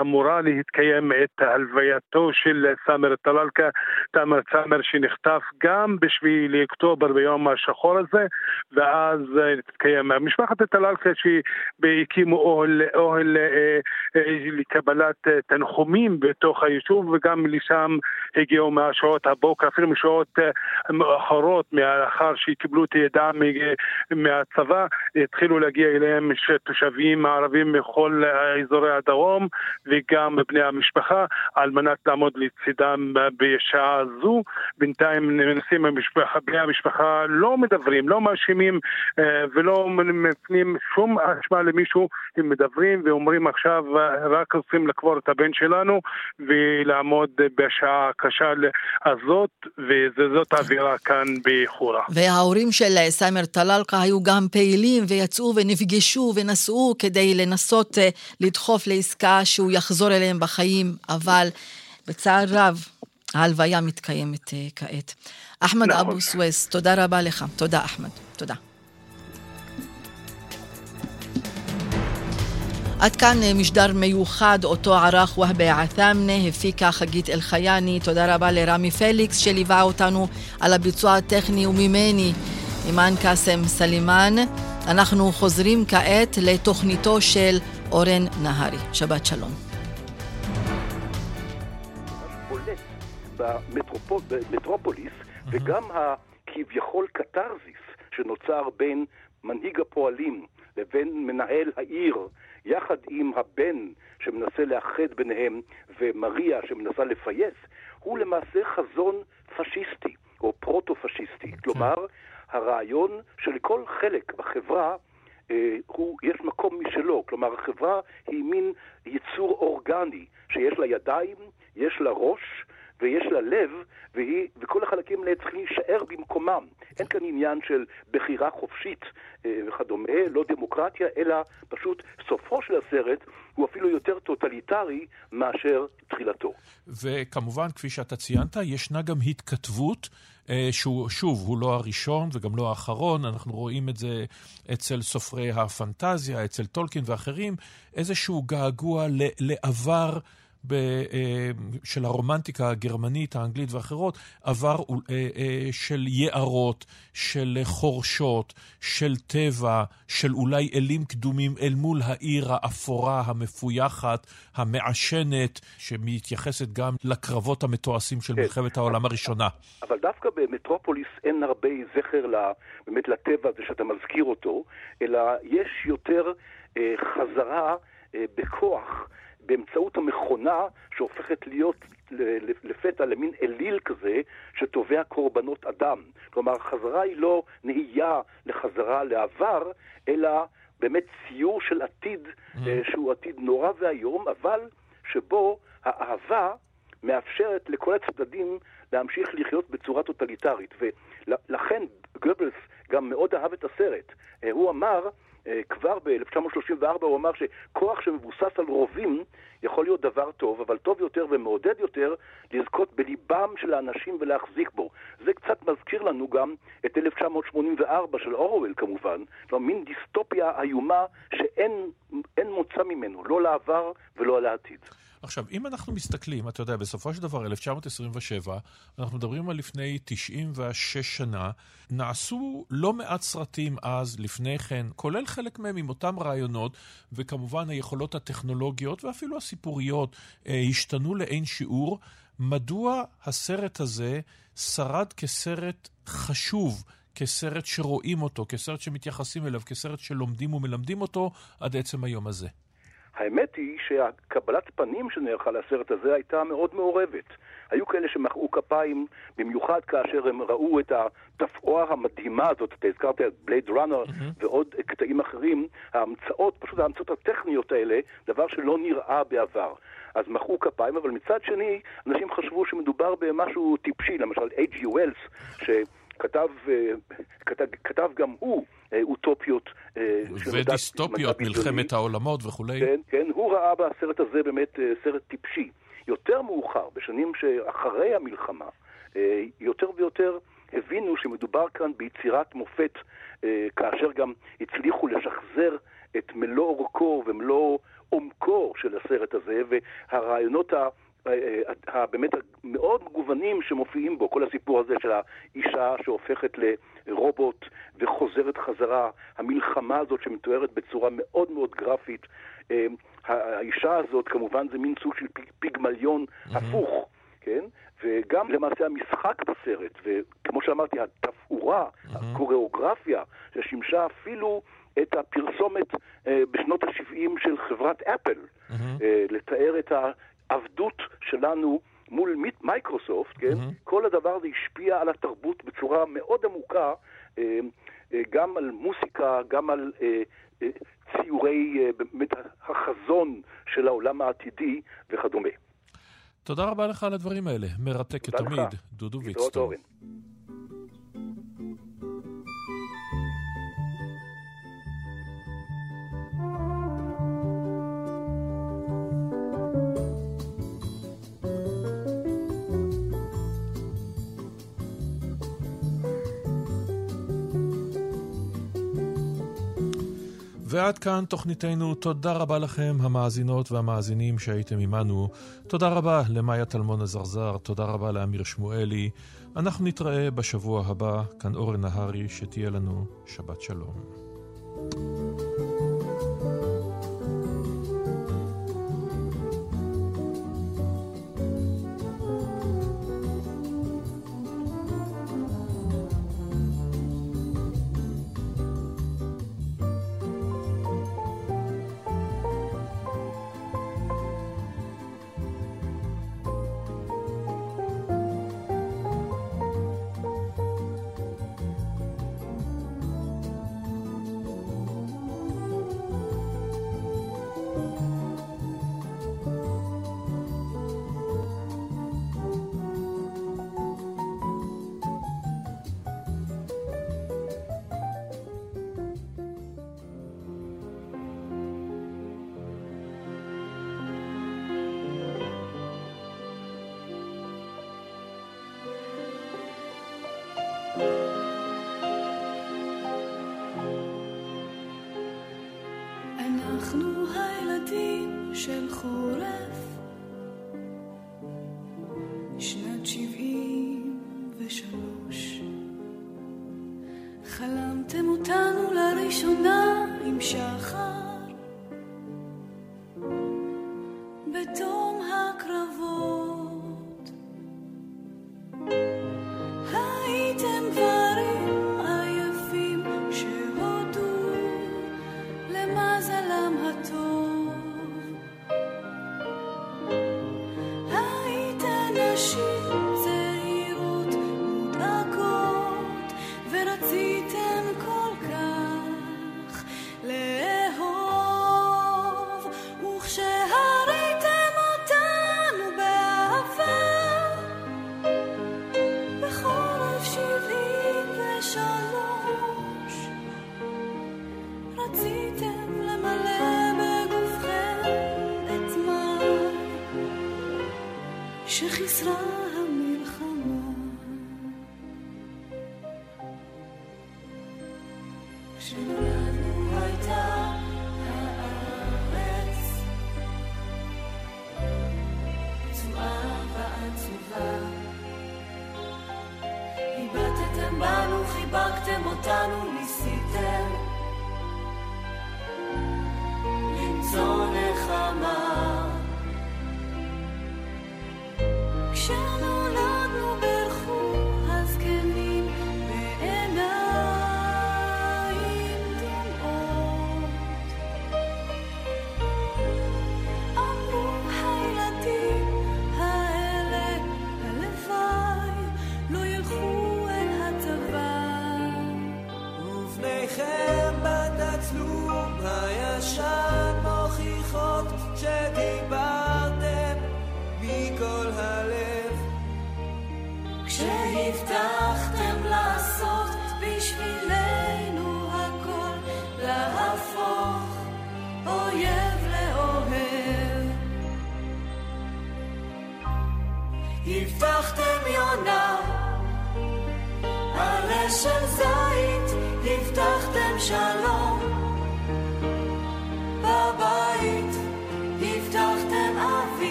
אמורה להתקיים את הלווייתו של סאמר טלאל. מלכה תאמר צאמר שנחטף גם בשביעי לאוקטובר ביום השחור הזה ואז אה, תתקיים משפחת טלאלקה שהקימו אוהל, אוהל אה, אה, לקבלת אה, תנחומים בתוך היישוב וגם לשם הגיעו מהשעות הבוקר אפילו משעות אה, מאוחרות מאחר שקיבלו את ידע מהצבא התחילו להגיע אליהם תושבים ערבים מכל אזורי הדרום וגם בני המשפחה על מנת לעמוד לצידם בשעה זו. בינתיים מנסים, המשפחה, בני המשפחה לא מדברים, לא מאשימים אה, ולא מפנים שום אשמה למישהו, הם מדברים ואומרים עכשיו רק רוצים לקבור את הבן שלנו ולעמוד בשעה הקשה הזאת, וזאת האווירה כאן בחורה. וההורים של סיימר טלאלקה היו גם פעילים ויצאו ונפגשו ונסעו כדי לנסות אה, לדחוף לעסקה שהוא יחזור אליהם בחיים, אבל בצער רב ההלוויה מתקיימת uh, כעת. אחמד נכון. אבו סוויס, תודה רבה לך. תודה, אחמד. תודה. עד כאן אה, משדר מיוחד, אותו ערך והב עת'אמנה, הפיקה חגית אלחייני, תודה רבה לרמי פליקס שליווה אותנו על הביצוע הטכני וממני, אימאן קאסם סלימאן. אנחנו חוזרים כעת לתוכניתו של אורן נהרי. שבת שלום. במטרופוליס, וגם הכביכול קתרזיס שנוצר בין מנהיג הפועלים לבין מנהל העיר, יחד עם הבן שמנסה לאחד ביניהם ומריה שמנסה לפייס, הוא למעשה חזון פשיסטי או פרוטו-פשיסטי. כלומר, הרעיון שלכל חלק בחברה אה, הוא, יש מקום משלו. כלומר, החברה היא מין יצור אורגני שיש לה ידיים, יש לה ראש, ויש לה לב, והיא, וכל החלקים האלה צריכים להישאר במקומם. אין כאן עניין של בחירה חופשית אה, וכדומה, לא דמוקרטיה, אלא פשוט סופו של הסרט הוא אפילו יותר טוטליטרי מאשר תחילתו. וכמובן, כפי שאתה ציינת, ישנה גם התכתבות. אה, שהוא, שוב, הוא לא הראשון וגם לא האחרון, אנחנו רואים את זה אצל סופרי הפנטזיה, אצל טולקין ואחרים, איזשהו געגוע לעבר אה, של הרומנטיקה הגרמנית, האנגלית ואחרות, עבר אה, אה, של יערות, של חורשות, של טבע, של אולי אלים קדומים אל מול העיר האפורה, המפויחת, המעשנת, שמתייחסת גם לקרבות המתועשים של כן. מלחמת העולם הראשונה. אבל דווקא במטרופוליס אין הרבה זכר באמת לטבע הזה שאתה מזכיר אותו, אלא יש יותר אה, חזרה אה, בכוח באמצעות המכונה שהופכת להיות לפתע למין אליל כזה שתובע קורבנות אדם. כלומר, החזרה היא לא נהייה לחזרה לעבר, אלא באמת ציור של עתיד mm-hmm. שהוא עתיד נורא ואיום, אבל שבו האהבה מאפשרת לכל הצדדים להמשיך לחיות בצורה טוטליטרית. ולכן גבלס גם מאוד אהב את הסרט. אה, הוא אמר, אה, כבר ב-1934 הוא אמר שכוח שמבוסס על רובים יכול להיות דבר טוב, אבל טוב יותר ומעודד יותר לזכות בליבם של האנשים ולהחזיק בו. זה קצת מזכיר לנו גם את 1984 של אורוול כמובן, כלומר מין דיסטופיה איומה שאין מוצא ממנו, לא לעבר ולא לעתיד. עכשיו, אם אנחנו מסתכלים, אתה יודע, בסופו של דבר, 1927, אנחנו מדברים על לפני 96 שנה, נעשו לא מעט סרטים אז, לפני כן, כולל חלק מהם עם אותם רעיונות, וכמובן היכולות הטכנולוגיות ואפילו הסיפוריות אה, השתנו לאין שיעור. מדוע הסרט הזה שרד כסרט חשוב? כסרט שרואים אותו, כסרט שמתייחסים אליו, כסרט שלומדים ומלמדים אותו עד עצם היום הזה. האמת היא שהקבלת פנים שנערכה לסרט הזה הייתה מאוד מעורבת. היו כאלה שמחאו כפיים, במיוחד כאשר הם ראו את התפאורה המדהימה הזאת, אתה הזכרת את בלייד ראנר mm-hmm. ועוד קטעים אחרים, ההמצאות, פשוט ההמצאות הטכניות האלה, דבר שלא נראה בעבר. אז מחאו כפיים, אבל מצד שני, אנשים חשבו שמדובר במשהו טיפשי, למשל H.G. ווילס, שכתב אה, כתב, כתב גם הוא אוטופיות. אה, ודיסטופיות, מלחמת העולמות וכולי. כן, כן, הוא ראה בסרט הזה באמת סרט טיפשי. יותר מאוחר, בשנים שאחרי המלחמה, יותר ויותר הבינו שמדובר כאן ביצירת מופת, כאשר גם הצליחו לשחזר את מלוא אורכו ומלוא עומקו של הסרט הזה, והרעיונות ה... באמת המאוד מגוונים שמופיעים בו, כל הסיפור הזה של האישה שהופכת לרובוט וחוזרת חזרה, המלחמה הזאת שמתוארת בצורה מאוד מאוד גרפית. האישה הזאת כמובן זה מין סוג של פיגמליון mm-hmm. הפוך, כן? וגם למעשה המשחק בסרט, וכמו שאמרתי, התפאורה, mm-hmm. הקוריאוגרפיה, ששימשה אפילו את הפרסומת אה, בשנות ה-70 של חברת אפל, mm-hmm. אה, לתאר את העבדות שלנו מול מייקרוסופט, כן? Mm-hmm. כל הדבר הזה השפיע על התרבות בצורה מאוד עמוקה, אה, אה, גם על מוסיקה, גם על אה, ציורי, באמת החזון של העולם העתידי וכדומה. תודה רבה לך על הדברים האלה, מרתק כתמיד, דודו ויצטון. ועד כאן תוכניתנו. תודה רבה לכם, המאזינות והמאזינים שהייתם עמנו. תודה רבה למאיה טלמון עזרזר, תודה רבה לאמיר שמואלי. אנחנו נתראה בשבוע הבא, כאן אורן נהרי, שתהיה לנו שבת שלום. thank you הראשונה עם שחר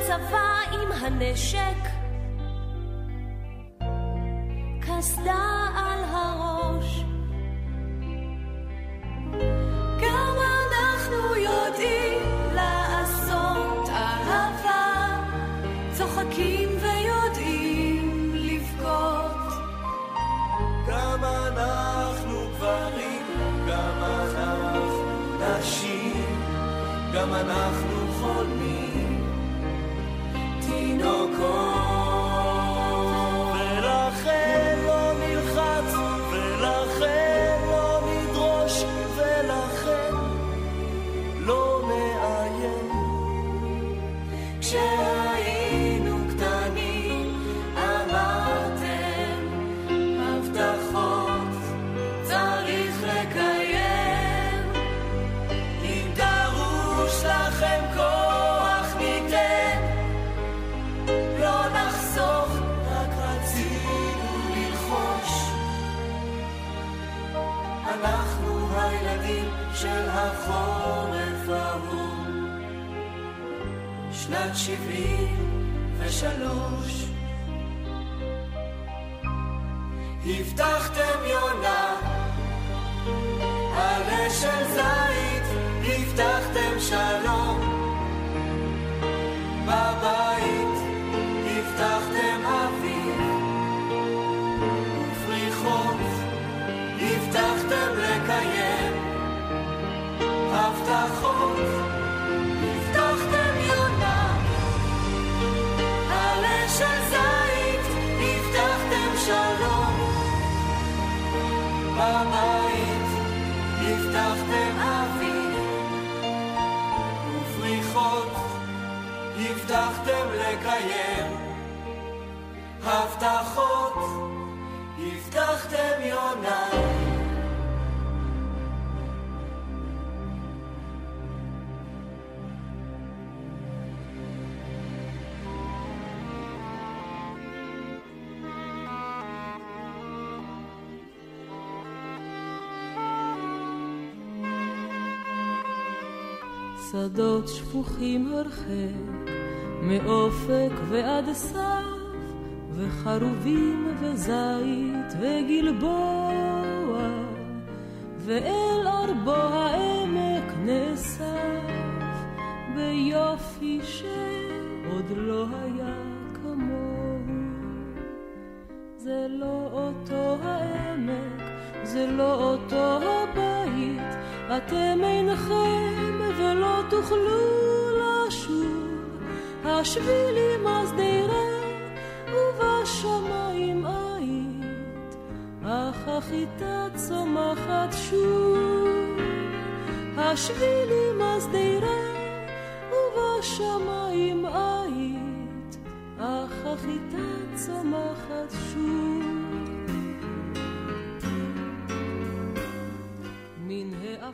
בצבא עם הנשק, קסדה על הראש. גם אנחנו יודעים לעשות אהבה, צוחקים ויודעים לבכות. גם אנחנו גברים, גם אנחנו נשים, גם אנחנו שנת שבעים ושלוש. הבטחתם יונה, עלה של זית, הבטחתם שלום. בבית הבטחתם לקיים הבטחות, הבטחתם יונה. שדות שפוכים הרחק, מאופק ועד סף, וחרובים וזית וגלבוע, ואל ארבו העמק נאסף, ביופי שעוד לא היה כמוהו. זה לא אותו העמק, זה לא אותו הבית, אתם אינכם ולא תוכלו לשוב, השבילי מסדירה ובשמיים היית, אך החיטה צומחת שוב. השבילי מסדירה ובשמיים היית, אך החיטה צומחת שוב.